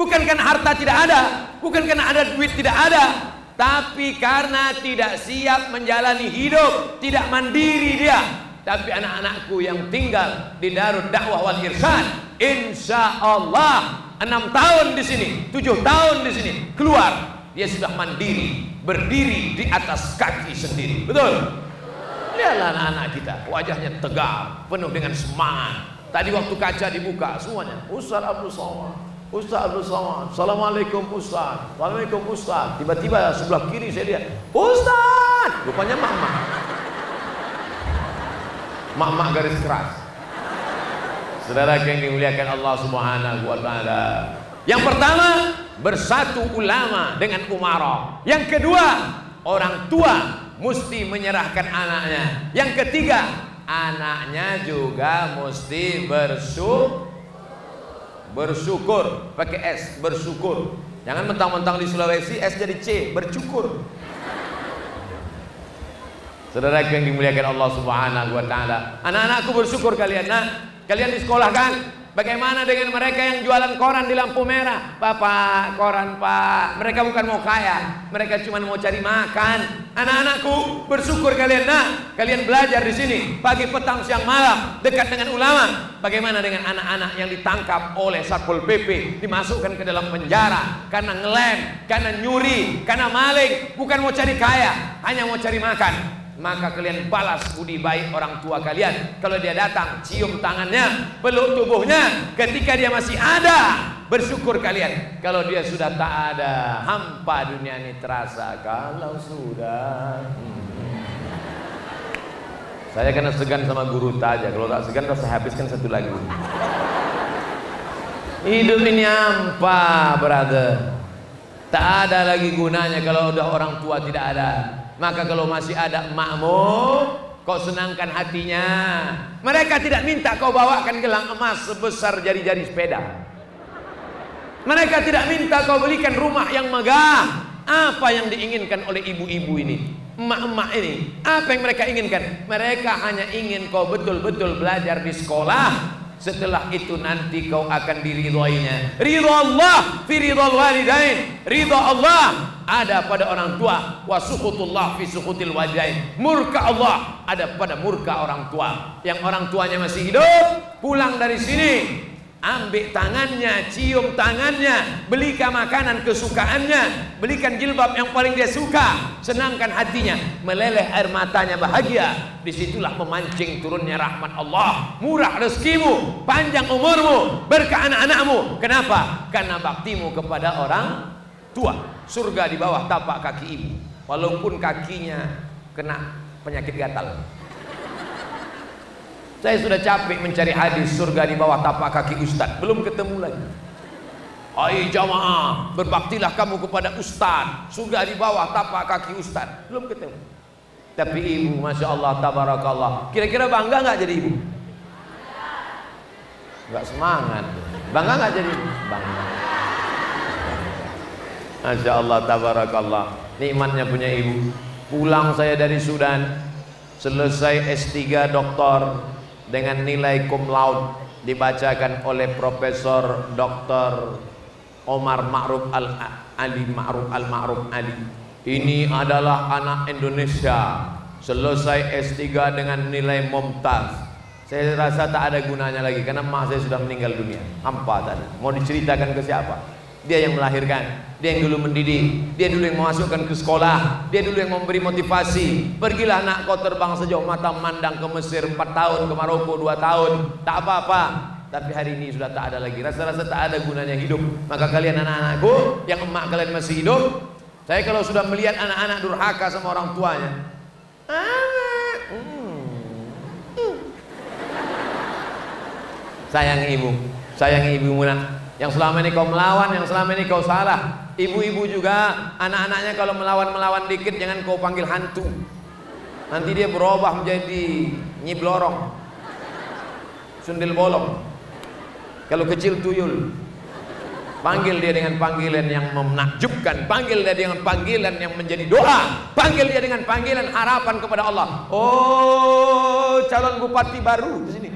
Bukan karena harta tidak ada, bukan karena ada duit tidak ada, tapi karena tidak siap menjalani hidup, tidak mandiri dia. Tapi anak-anakku yang tinggal di Darul Dakwah wal Irsyad, insya Allah enam tahun di sini, tujuh tahun di sini, keluar dia sudah mandiri, berdiri di atas kaki sendiri. Betul? Lihatlah anak-anak kita, wajahnya tegar, penuh dengan semangat. Tadi waktu kaca dibuka semuanya, Ustaz Abdul Somad, Ustaz Abdul Assalamualaikum Ustaz Assalamualaikum Ustaz Tiba-tiba sebelah kiri saya lihat Ustaz Rupanya mak-mak Mak-mak garis keras Saudara yang dimuliakan Allah Subhanahu wa taala. Yang pertama, bersatu ulama dengan umara. Yang kedua, orang tua mesti menyerahkan anaknya. Yang ketiga, anaknya juga mesti bersyukur. Bersyukur, pakai S, bersyukur. Jangan mentang-mentang di Sulawesi S jadi C, bersyukur. Saudara yang dimuliakan Allah Subhanahu wa taala. Anak-anakku bersyukur kalian. Nah, kalian di sekolah kan? Bagaimana dengan mereka yang jualan koran di lampu merah? Bapak, koran pak. Mereka bukan mau kaya, mereka cuma mau cari makan. Anak-anakku, bersyukur kalian nak. Kalian belajar di sini pagi, petang, siang, malam, dekat dengan ulama. Bagaimana dengan anak-anak yang ditangkap oleh satpol pp, dimasukkan ke dalam penjara karena ngelem, karena nyuri, karena maling, bukan mau cari kaya, hanya mau cari makan maka kalian balas budi baik orang tua kalian. Kalau dia datang cium tangannya peluk tubuhnya. Ketika dia masih ada bersyukur kalian. Kalau dia sudah tak ada hampa dunia ini terasa kalau sudah. Saya kena segan sama guru saja kalau tak segan saya habiskan satu lagi hidup ini hampa brother. Tak ada lagi gunanya kalau udah orang tua tidak ada maka kalau masih ada makmu, kau senangkan hatinya. Mereka tidak minta kau bawakan gelang emas sebesar jari-jari sepeda. Mereka tidak minta kau belikan rumah yang megah. Apa yang diinginkan oleh ibu-ibu ini? Emak-emak ini. Apa yang mereka inginkan? Mereka hanya ingin kau betul-betul belajar di sekolah setelah itu nanti kau akan diridhoinya. Ridho Allah fi ridhal walidain. Ridho Allah ada pada orang tua. Wa sukhutullah fi sukhutil walidain. Murka Allah ada pada murka orang tua. Yang orang tuanya masih hidup, pulang dari sini ambil tangannya, cium tangannya, belikan makanan kesukaannya, belikan jilbab yang paling dia suka, senangkan hatinya, meleleh air matanya bahagia. Di situlah memancing turunnya rahmat Allah, murah rezekimu, panjang umurmu, berkah anak-anakmu. Kenapa? Karena baktimu kepada orang tua. Surga di bawah tapak kaki ibu, walaupun kakinya kena penyakit gatal. Saya sudah capek mencari hadis surga di bawah tapak kaki ustaz, belum ketemu lagi. Hai jamaah, berbaktilah kamu kepada ustaz, surga di bawah tapak kaki ustaz, belum ketemu. Tapi ibu, masya Allah, tabarakallah. Kira-kira bangga nggak jadi ibu? Nggak semangat. Bangga nggak jadi ibu? Bangga. Masya Allah, tabarakallah. Nikmatnya punya ibu. Pulang saya dari Sudan, selesai S3 doktor, dengan nilai cum laude dibacakan oleh Profesor Dr. Omar Ma'ruf Al Ali Ma'ruf Al Ma'ruf Ali. Ini adalah anak Indonesia selesai S3 dengan nilai mumtaz. Saya rasa tak ada gunanya lagi karena mak saya sudah meninggal dunia. Hampa tadi. Mau diceritakan ke siapa? Dia yang melahirkan, dia yang dulu mendidik, dia dulu yang memasukkan ke sekolah, dia dulu yang memberi motivasi. Pergilah nak kau terbang sejauh mata memandang ke Mesir 4 tahun, ke Maroko 2 tahun, tak apa-apa. Tapi hari ini sudah tak ada lagi. Rasa-rasa tak ada gunanya hidup. Maka kalian anak-anakku yang emak kalian masih hidup, saya kalau sudah melihat anak-anak durhaka sama orang tuanya, hmm. sayang ibu, sayang ibu nak yang selama ini kau melawan, yang selama ini kau salah. Ibu-ibu juga, anak-anaknya kalau melawan-melawan dikit jangan kau panggil hantu. Nanti dia berubah menjadi nyiblorong. Sundil bolong. Kalau kecil tuyul. Panggil dia dengan panggilan yang menakjubkan, panggil dia dengan panggilan yang menjadi doa, panggil dia dengan panggilan harapan kepada Allah. Oh, calon bupati baru di sini.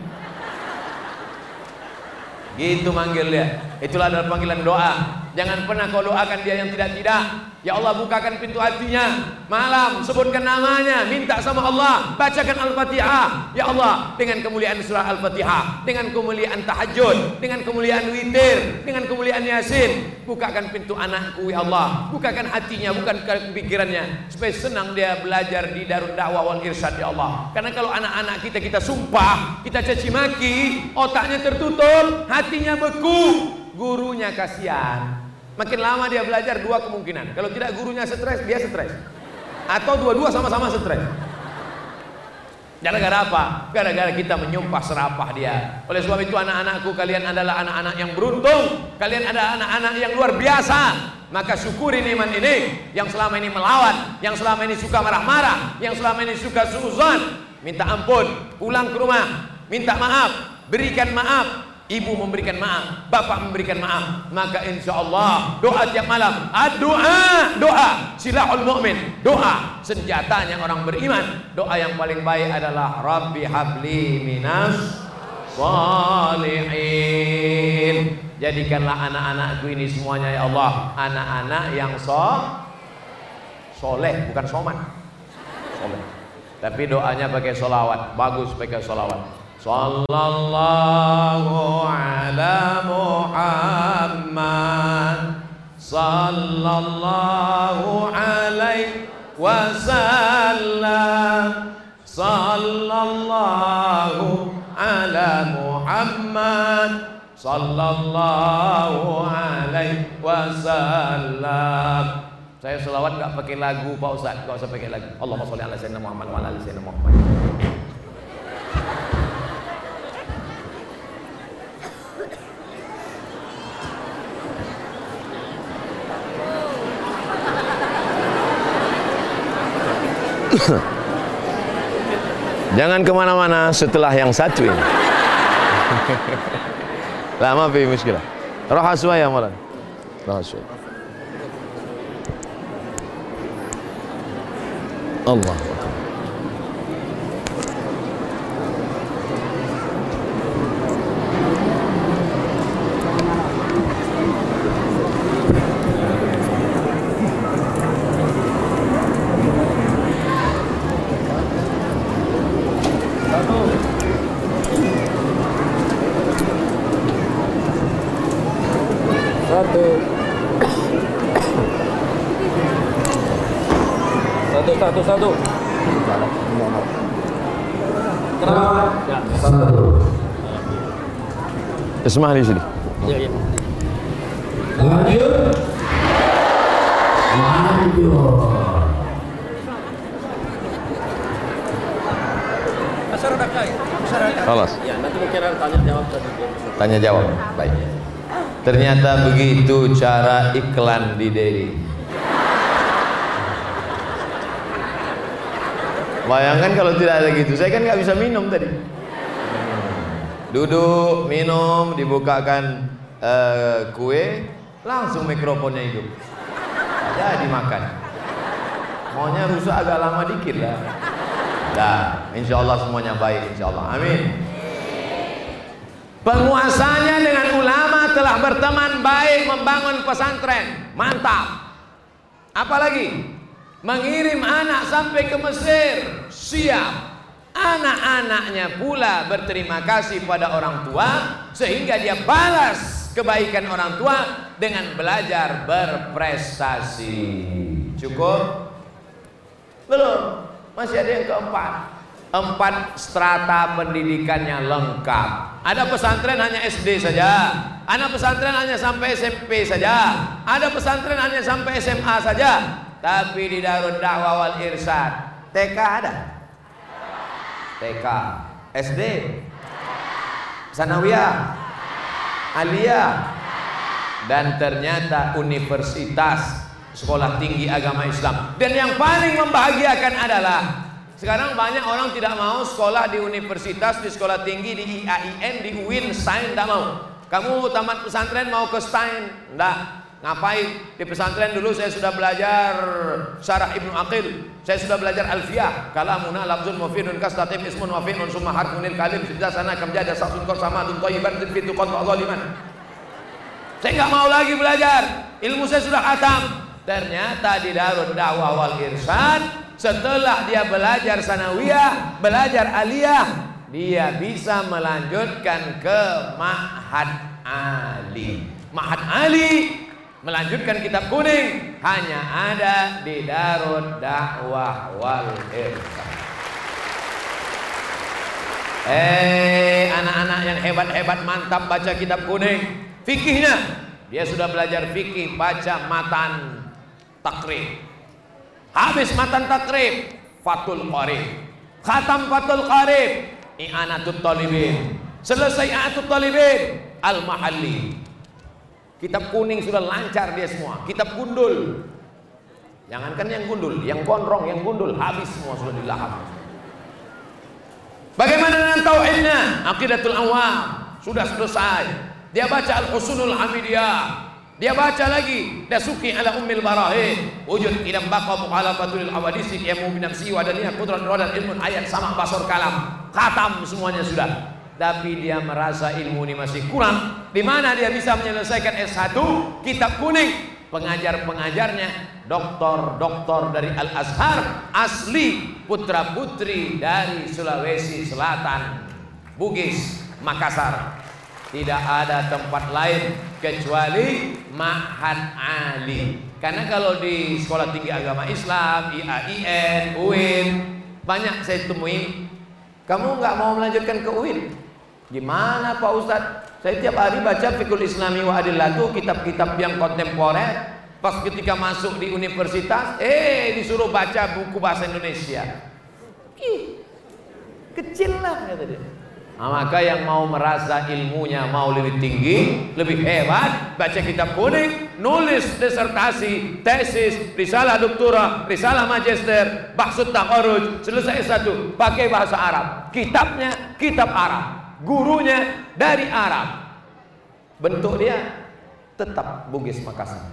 Gitu manggil dia. Itulah adalah panggilan doa. Jangan pernah kau doakan dia yang tidak-tidak. Ya Allah bukakan pintu hatinya. Malam sebutkan namanya. Minta sama Allah. Bacakan Al-Fatihah. Ya Allah dengan kemuliaan surah Al-Fatihah Dengan kemuliaan tahajud Dengan kemuliaan witir Dengan kemuliaan yasin Bukakan pintu anakku ya Allah. Bukakan hatinya Bukakan pikirannya. Supaya senang dia belajar di Darul Dakwah wal Irsyad ya Allah. Karena kalau anak-anak kita kita sumpah Kita caci maki Otaknya tertutup Hatinya beku Gurunya kasihan Makin lama dia belajar dua kemungkinan. Kalau tidak gurunya stres, dia stres. Atau dua-dua sama-sama stres. Gara-gara apa? Gara-gara kita menyumpah serapah dia. Oleh sebab itu anak-anakku kalian adalah anak-anak yang beruntung. Kalian adalah anak-anak yang luar biasa. Maka syukuri nikmat ini yang selama ini melawan, yang selama ini suka marah-marah, yang selama ini suka suuzon. Minta ampun, pulang ke rumah, minta maaf, berikan maaf, Ibu memberikan maaf, bapak memberikan maaf, maka insya Allah doa tiap malam, doa, doa, silahul mu'min, doa, senjatanya orang beriman. Doa yang paling baik adalah Rabbi habli minas salihin. Jadikanlah anak-anakku ini semuanya ya Allah, anak-anak yang so soleh, bukan soman. Soleh. Tapi doanya pakai solawat, bagus pakai solawat. Sallallahu ala Muhammad. Sallallahu alaihi wasallam. Sallallahu alaihi wasallam. Saya selawat gak pakai lagu Pak Ustaz. Gak usah pakai lagu. Allahumma salli ala Sayyidina Muhammad Wa ala Sayyidina Muhammad Jangan ke mana-mana setelah yang satu ini. Lama fi muskilah. Raha ya malan. Raha Allah. satu. Kenapa? Ya. Satu. Ismah di sini. Iya, iya. Lanjut. Lanjut. Masyarakat. Ya, nanti mungkin ada tanya jawab tadi. Tanya jawab. Baik. Ternyata begitu cara iklan di Deli. Bayangkan kalau tidak ada gitu, saya kan nggak bisa minum tadi. Duduk, minum, dibukakan uh, kue, langsung mikrofonnya hidup. Jadi makan. Maunya rusak agak lama dikit lah. Nah, insya Allah semuanya baik, insya Allah. Amin. Penguasanya dengan ulama telah berteman baik membangun pesantren. Mantap. Apalagi? mengirim anak sampai ke Mesir siap anak-anaknya pula berterima kasih pada orang tua sehingga dia balas kebaikan orang tua dengan belajar berprestasi. Cukup? Belum. Masih ada yang keempat. Empat strata pendidikannya lengkap. Ada pesantren hanya SD saja. Ada pesantren hanya sampai SMP saja. Ada pesantren hanya sampai SMA saja. Tapi di Darul Dakwah wal Irsyad TK ada? TK SD Sanawiyah Aliyah dan ternyata universitas sekolah tinggi agama Islam. Dan yang paling membahagiakan adalah sekarang banyak orang tidak mau sekolah di universitas di sekolah tinggi di IAIN di UIN Stein tidak mau. Kamu tamat pesantren mau ke Stein enggak Ngapain? Di pesantren dulu saya sudah belajar Syarah Ibnu Aqil. Saya sudah belajar Alfiyah. Kalamuna lafzun mufidun kastatim ismun wa summa harfunil kalim sudah sana kam jada sasun kor sama dun thayyiban fitu qad zaliman. Saya enggak mau lagi belajar. Ilmu saya sudah khatam. Ternyata di Darul Dakwah wal Irsyad setelah dia belajar sanawiyah, belajar aliyah, dia bisa melanjutkan ke Ma'had Ali. Ma'had Ali melanjutkan kitab kuning hanya ada di Darul Dakwah wal Irfan. Eh, anak-anak yang hebat-hebat mantap baca kitab kuning. Fikihnya, dia sudah belajar fikih, baca matan takrib. Habis matan takrib, Fatul Qari. khatam fatul qarib i'anatul talibin selesai i'anatul talibin al mahalli kitab kuning sudah lancar dia semua. Kitab gundul. Jangankan yang gundul yang gondrong yang gundul habis semua sudah dilahap. Bagaimana dengan tauhidnya? Aqidatul awam. Sudah selesai. Dia baca al-usulul hamidiyah. Dia baca lagi. Dasuki ala ummil barahin wujud idam baqa mukhalafatul awadisi. Yamu bi nafsi wa daniyah qudrat dan ilmun ayat sama basor kalam. Khatam semuanya sudah tapi dia merasa ilmu ini masih kurang di mana dia bisa menyelesaikan S1 kitab kuning pengajar-pengajarnya doktor-doktor dari Al-Azhar asli putra-putri dari Sulawesi Selatan Bugis Makassar tidak ada tempat lain kecuali Ma'had Ali. Karena kalau di Sekolah Tinggi Agama Islam, IAIN, UIN, banyak saya temui, kamu nggak mau melanjutkan ke UIN? Gimana Pak Ustadz? Saya tiap hari baca Fikul Islami wa Adillatu, kitab-kitab yang kontemporer. Pas ketika masuk di universitas, eh disuruh baca buku bahasa Indonesia. Ih, kecil lah kata dia. Nah, maka yang mau merasa ilmunya mau lebih tinggi, lebih hebat, baca kitab kuning, nulis disertasi, tesis, risalah doktora, risalah magister, bahsut takharuj, selesai satu, pakai bahasa Arab. Kitabnya kitab Arab, gurunya dari Arab. Bentuk dia tetap Bugis Makassar.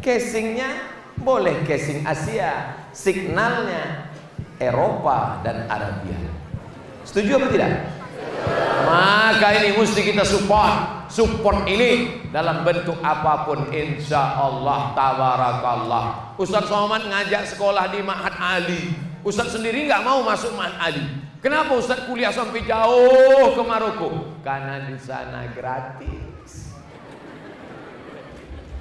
Casingnya boleh casing Asia, signalnya Eropa dan Arabia. Setuju apa tidak? Maka ini mesti kita support Support ini dalam bentuk apa pun Insya Allah Tabarakallah Ustaz Somad ngajak sekolah di Ma'had Ali Ustaz sendiri nggak mau masuk Ma'had Ali Kenapa Ustaz kuliah sampai jauh ke Maroko? Karena di sana gratis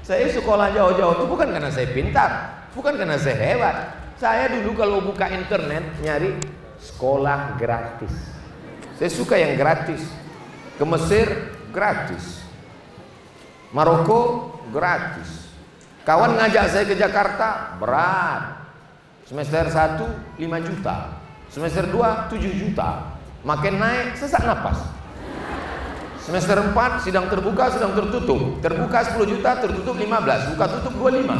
Saya sekolah jauh-jauh itu bukan karena saya pintar Bukan karena saya hebat Saya dulu kalau buka internet nyari sekolah gratis. Saya suka yang gratis. Ke Mesir gratis. Maroko gratis. Kawan ngajak saya ke Jakarta berat. Semester 1 5 juta. Semester 2 7 juta. Makin naik sesak napas. Semester 4 sidang terbuka, sidang tertutup. Terbuka 10 juta, tertutup 15, buka tutup 25.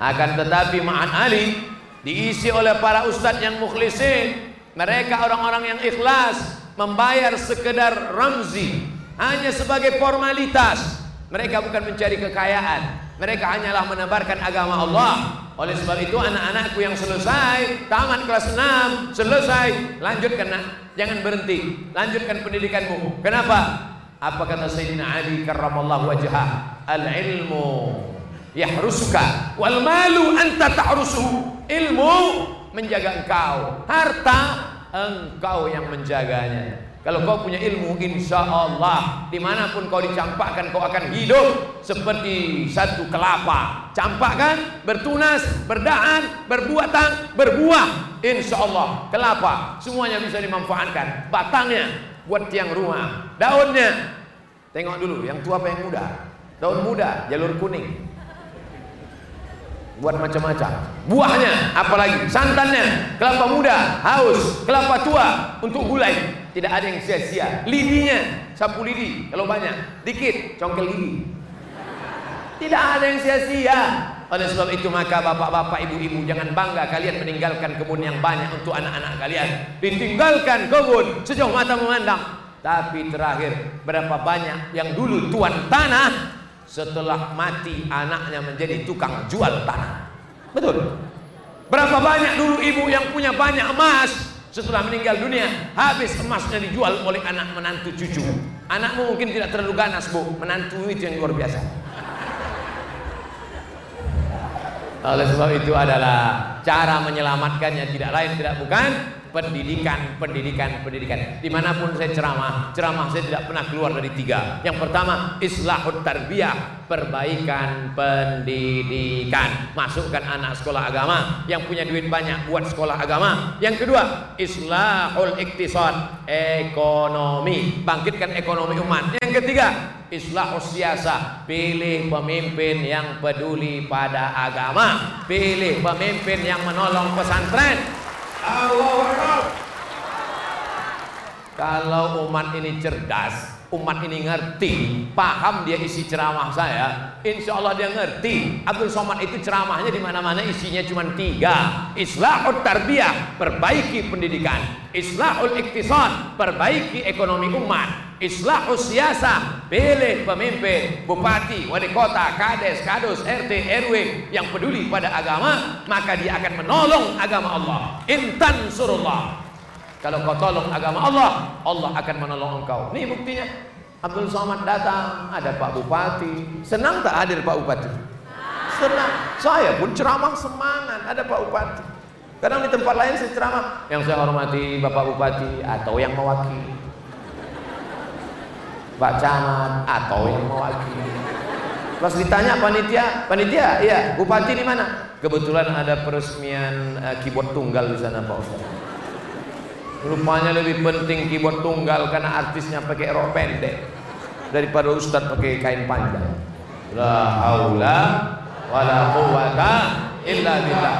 Akan tetapi Ma'an Ali diisi oleh para ustadz yang mukhlisin mereka orang-orang yang ikhlas membayar sekedar ramzi hanya sebagai formalitas mereka bukan mencari kekayaan mereka hanyalah menebarkan agama Allah oleh sebab itu anak-anakku yang selesai tamat kelas 6 selesai lanjutkan nak. Jangan berhenti. Lanjutkan pendidikanmu. Kenapa? Apa kata Sayyidina Ali karramallahu wajhah al ilmu yahrusuka wal malu anta ta'rusuhu ilmu menjaga engkau. Harta engkau yang menjaganya kalau kau punya ilmu insya Allah di mana pun kau dicampakkan kau akan hidup seperti satu kelapa. Campakkan bertunas berdaan berbuatan berbuah. Insya Allah kelapa semuanya bisa dimanfaatkan. Batangnya buat tiang rumah daunnya. Tengok dulu yang tua apa yang muda? Daun muda jalur kuning. Buat macam-macam. Buahnya, apalagi santannya, kelapa muda, haus, kelapa tua untuk gulai. Tidak ada yang sia-sia. Lidinya, sapu lidi kalau banyak, dikit congkel gigi. Tidak ada yang sia-sia. Oleh sebab itu maka bapak-bapak, ibu-ibu jangan bangga kalian meninggalkan kebun yang banyak untuk anak-anak kalian. Ditinggalkan kebun sejauh mata memandang. Tapi terakhir berapa banyak yang dulu tuan tanah setelah mati anaknya menjadi tukang jual tanah. Betul. Berapa banyak dulu ibu yang punya banyak emas setelah meninggal dunia habis emasnya dijual oleh anak menantu cucu. Anakmu mungkin tidak terlalu ganas bu, menantu itu yang luar biasa. Oleh sebab itu adalah cara menyelamatkannya tidak lain tidak bukan pendidikan, pendidikan, pendidikan. Di mana pun saya ceramah, ceramah saya tidak pernah keluar dari tiga. Yang pertama, islahut tarbiyah, perbaikan pendidikan. Masukkan anak sekolah agama yang punya duit banyak buat sekolah agama. Yang kedua, islahul iktisad, ekonomi, bangkitkan ekonomi umat. Yang ketiga, Islah siasa, pilih pemimpin yang peduli pada agama, pilih pemimpin yang menolong pesantren. Allah Kalau umat ini cerdas, umat ini ngerti, paham dia isi ceramah saya, insya Allah dia ngerti. Abdul Somad itu ceramahnya di mana-mana isinya cuma tiga. Islahul tarbiyah, perbaiki pendidikan. Islahul iktisad, perbaiki ekonomi umat. Islahul siasa, pilih pemimpin, bupati, wali kota, kades, kadus, RT, RW yang peduli pada agama, maka dia akan menolong agama Allah. Intan surullah, kalau kau tolong agama Allah, Allah akan menolong engkau. Ini buktinya. Abdul Somad datang, ada Pak Bupati. Senang tak hadir Pak Bupati? Senang. Saya pun ceramah semangat, ada Pak Bupati. Kadang di tempat lain saya ceramah, yang saya hormati Bapak Bupati atau yang mewakili. Pak Camat atau yang mewakili. Pas ditanya panitia, panitia, iya, bupati di mana? Kebetulan ada peresmian uh, keyboard tunggal di sana Pak Ustaz. Rupanya lebih penting keyboard tunggal karena artisnya pakai rok pendek daripada ustadz pakai kain panjang. La haula wala quwata illa billah.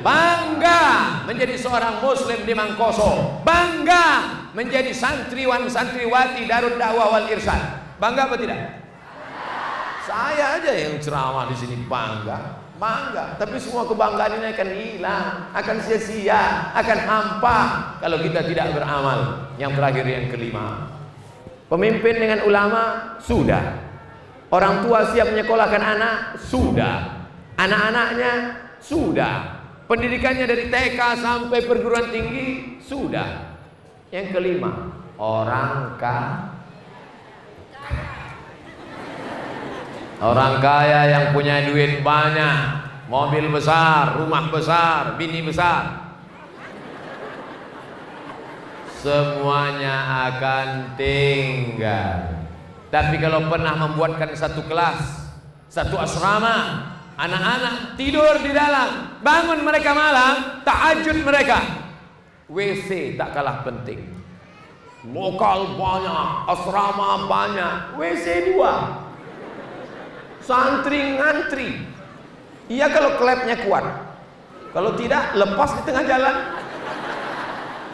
Bangga menjadi seorang muslim di Mangkoso. Bangga menjadi santriwan santriwati Darut Dakwah wal Irsyad. Bangga apa tidak? Saya aja yang ceramah di sini bangga. Bangga. Tapi semua kebanggaan ini akan hilang akan sia-sia akan hampa kalau kita tidak beramal. Yang terakhir yang kelima. Pemimpin dengan ulama sudah. Orang tua siap menyekolahkan anak sudah. Anak-anaknya sudah. Pendidikannya dari TK sampai perguruan tinggi sudah yang kelima orang kaya Orang kaya yang punya duit banyak, mobil besar, rumah besar, bini besar. Semuanya akan tinggal. Tapi kalau pernah membuatkan satu kelas, satu asrama, anak-anak tidur di dalam, bangun mereka malam, tahajud mereka. WC tak kalah penting. Lokal banyak, asrama banyak, WC dua. Santri ngantri. Iya kalau klepnya kuat. Kalau tidak lepas di tengah jalan.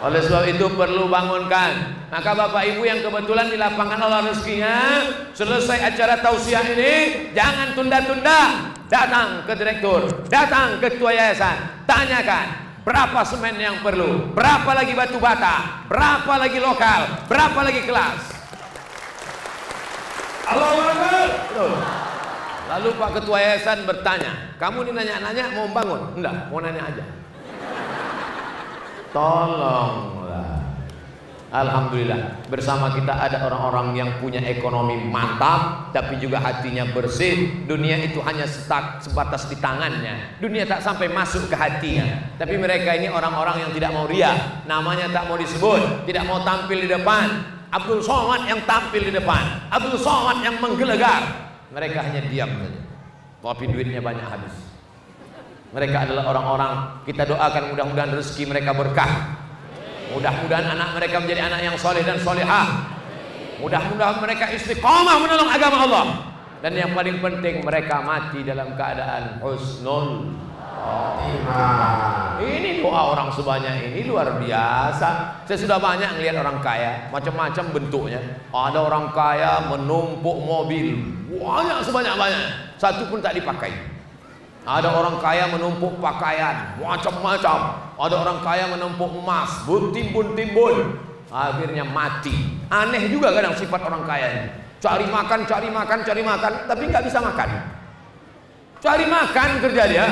Oleh sebab itu perlu bangunkan. Maka bapak ibu yang kebetulan di lapangan Allah rezekinya selesai acara tausiah ini jangan tunda-tunda. Datang ke direktur datang ke ketua yayasan. Tanyakan berapa semen yang perlu berapa lagi batu bata berapa lagi lokal berapa lagi kelas Allahu Lalu Pak Ketua Yayasan bertanya, kamu ini nanya-nanya mau bangun? Enggak, mau nanya aja. Tolonglah. Alhamdulillah bersama kita ada orang-orang yang punya ekonomi mantap tapi juga hatinya bersih. Dunia itu hanya setak, sebatas di tangannya. Dunia tak sampai masuk ke hatinya. Tapi mereka ini orang-orang yang tidak mau ria namanya tak mau disebut tidak mau tampil di depan. Abdul Somad yang tampil di depan. Abdul Somad yang menggelegar. Mereka hanya diam saja. Tapi duitnya banyak habis. Mereka adalah orang-orang kita doakan mudah-mudahan rezeki mereka berkah. Mudah-mudahan anak mereka menjadi anak yang soleh dan solehah. Mudah-mudahan mereka istiqomah menolong agama Allah. Dan yang paling penting mereka mati dalam keadaan husnul ini doa orang sebanyak ini luar biasa. Saya sudah banyak melihat orang kaya, macam-macam bentuknya. Ada orang kaya menumpuk mobil, banyak sebanyak-banyak, satu pun tak dipakai. Ada orang kaya menumpuk pakaian, macam-macam. Ada orang kaya menumpuk emas, buntimbun-timbun. Akhirnya mati. Aneh juga kadang sifat orang kaya ini. Cari makan, cari makan, cari makan, tapi nggak bisa makan. Cari makan kerja dia,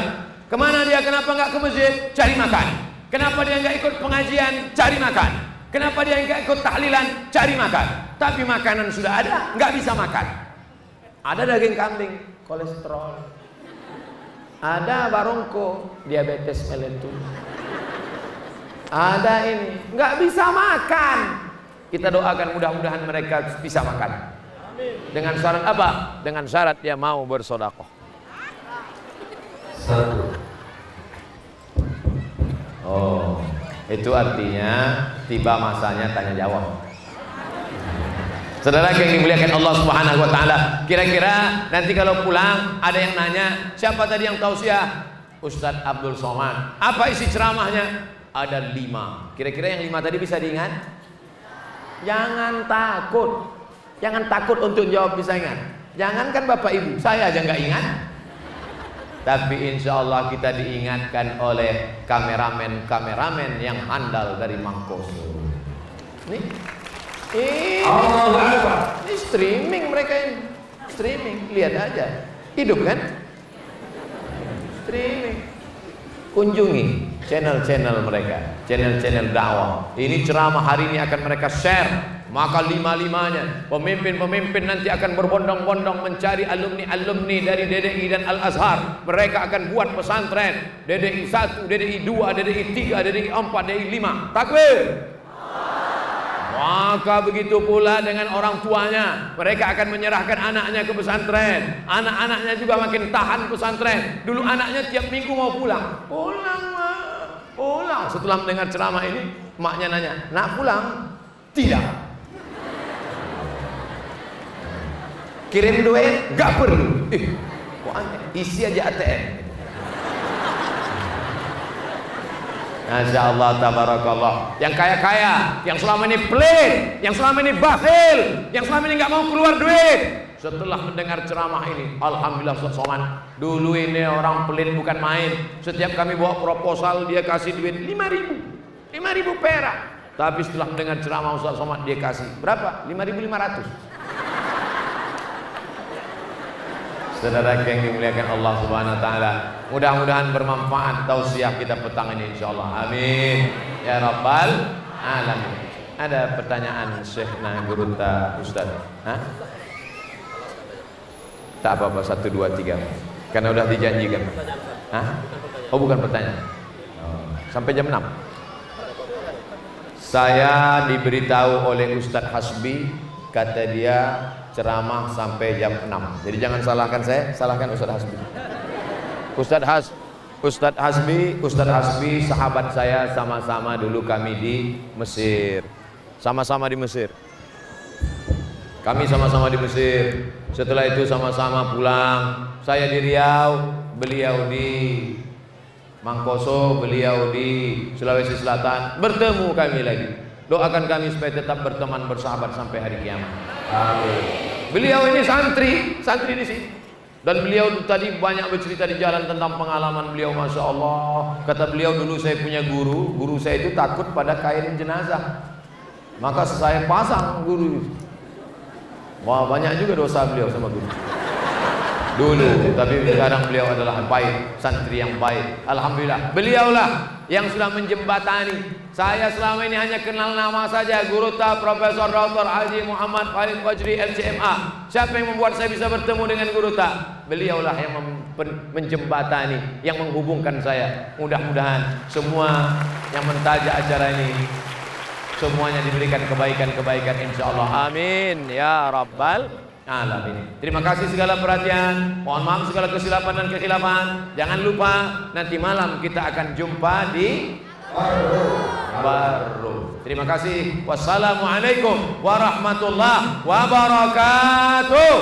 Ke mana dia? Kenapa nggak ke masjid? Cari makan. Kenapa dia nggak ikut pengajian? Cari makan. Kenapa dia nggak ikut tahlilan? Cari makan. Tapi makanan sudah ada, nggak bisa makan. Ada daging kambing, kolesterol. Ada barongko, diabetes mellitus. Ada ini, nggak bisa makan. Kita doakan mudah-mudahan mereka bisa makan. Dengan syarat apa? Dengan syarat dia mau bersodakoh. Satu. Oh, itu artinya tiba masanya tanya jawab. Saudara yang dimuliakan Allah Subhanahu wa taala, kira-kira nanti kalau pulang ada yang nanya, siapa tadi yang tausiah? Ustadz Abdul Somad. Apa isi ceramahnya? Ada lima. Kira-kira yang lima tadi bisa diingat? Jangan takut. Jangan takut untuk jawab bisa ingat. Jangankan Bapak Ibu, saya aja nggak ingat. Tapi insya Allah kita diingatkan oleh kameramen-kameramen yang handal dari Mangkoso. Nih, ini, ini streaming mereka ini. Streaming, lihat aja. Hidup kan? Streaming. Kunjungi channel-channel mereka, channel-channel dakwah. Ini ceramah hari ini akan mereka share. Maka lima-limanya pemimpin-pemimpin nanti akan berbondong-bondong mencari alumni-alumni dari DDI dan Al-Azhar. Mereka akan buat pesantren DDI 1, DDI 2, DDI 3, DDI 4, DDI 5. Takbir. Maka begitu pula dengan orang tuanya. Mereka akan menyerahkan anaknya ke pesantren. Anak-anaknya juga makin tahan pesantren. Dulu anaknya tiap minggu mau pulang. Pulang Pulang. Setelah mendengar ceramah ini Maknya nanya Nak pulang? Tidak. Kirim duit? Gak perlu. Eh, Isi aja ATM Masya Allah tabarakallah. Yang kaya-kaya Yang selama ini pelit Yang selama ini bakhil Yang selama ini nggak mau keluar duit. Setelah mendengar ceramah ini Alhamdulillah Soman Dulu ini orang pelit bukan main. Setiap kami bawa proposal Dia kasih duit 5 ribu 5 ribu perak. Tapi setelah mendengar ceramah Ustaz Somad Dia kasih berapa? 5.500 Saudara yang dimuliakan Allah Subhanahu wa taala. Mudah-mudahan bermanfaat tausiah kita petang ini insyaallah. Amin. Ya rabbal alamin. Ada pertanyaan Syekhna Gurunta Ustaz? Hah? Tak apa-apa satu dua tiga. Karena udah dijanjikan. Hah? Oh bukan pertanyaan. Sampai jam 6. Saya diberitahu oleh Ustadz Hasbi kata dia ceramah sampai jam 6 jadi jangan salahkan saya salahkan Ustadz Hasbi. Ustadz Has Ustadz Hasbi Ustadz Hasbi sahabat saya sama-sama dulu kami di Mesir. Sama-sama di Mesir. Kami sama-sama di Mesir. Setelah itu sama-sama pulang. Saya di Riau beliau di Mangkoso beliau di Sulawesi Selatan. Bertemu kami lagi. Doakan kami supaya tetap berteman bersahabat sampai hari kiamat. Beliau ini santri, santri di sini. Dan beliau tadi banyak bercerita di jalan tentang pengalaman beliau Masya Allah. Kata beliau dulu saya punya guru Guru saya itu takut pada kain jenazah. Maka saya pasang guru Wah banyak juga dosa beliau sama guru Dulu Tapi sekarang beliau adalah baik Santri yang baik Alhamdulillah Beliaulah yang sudah menjembatani saya selama ini hanya kenal nama saja Guru Ta Profesor Dr. Haji Muhammad Khalid Wajri LCMA. Siapa yang membuat saya bisa bertemu dengan Guru Ta? Beliaulah yang menjembatani, yang menghubungkan saya. Mudah-mudahan semua yang mentajak acara ini semuanya diberikan kebaikan-kebaikan insyaallah. Amin ya rabbal alamin. Terima kasih segala perhatian. Mohon maaf segala kesilapan dan kekhilapan. Jangan lupa nanti malam kita akan jumpa di baru. Terima kasih. Wassalamualaikum warahmatullahi wabarakatuh.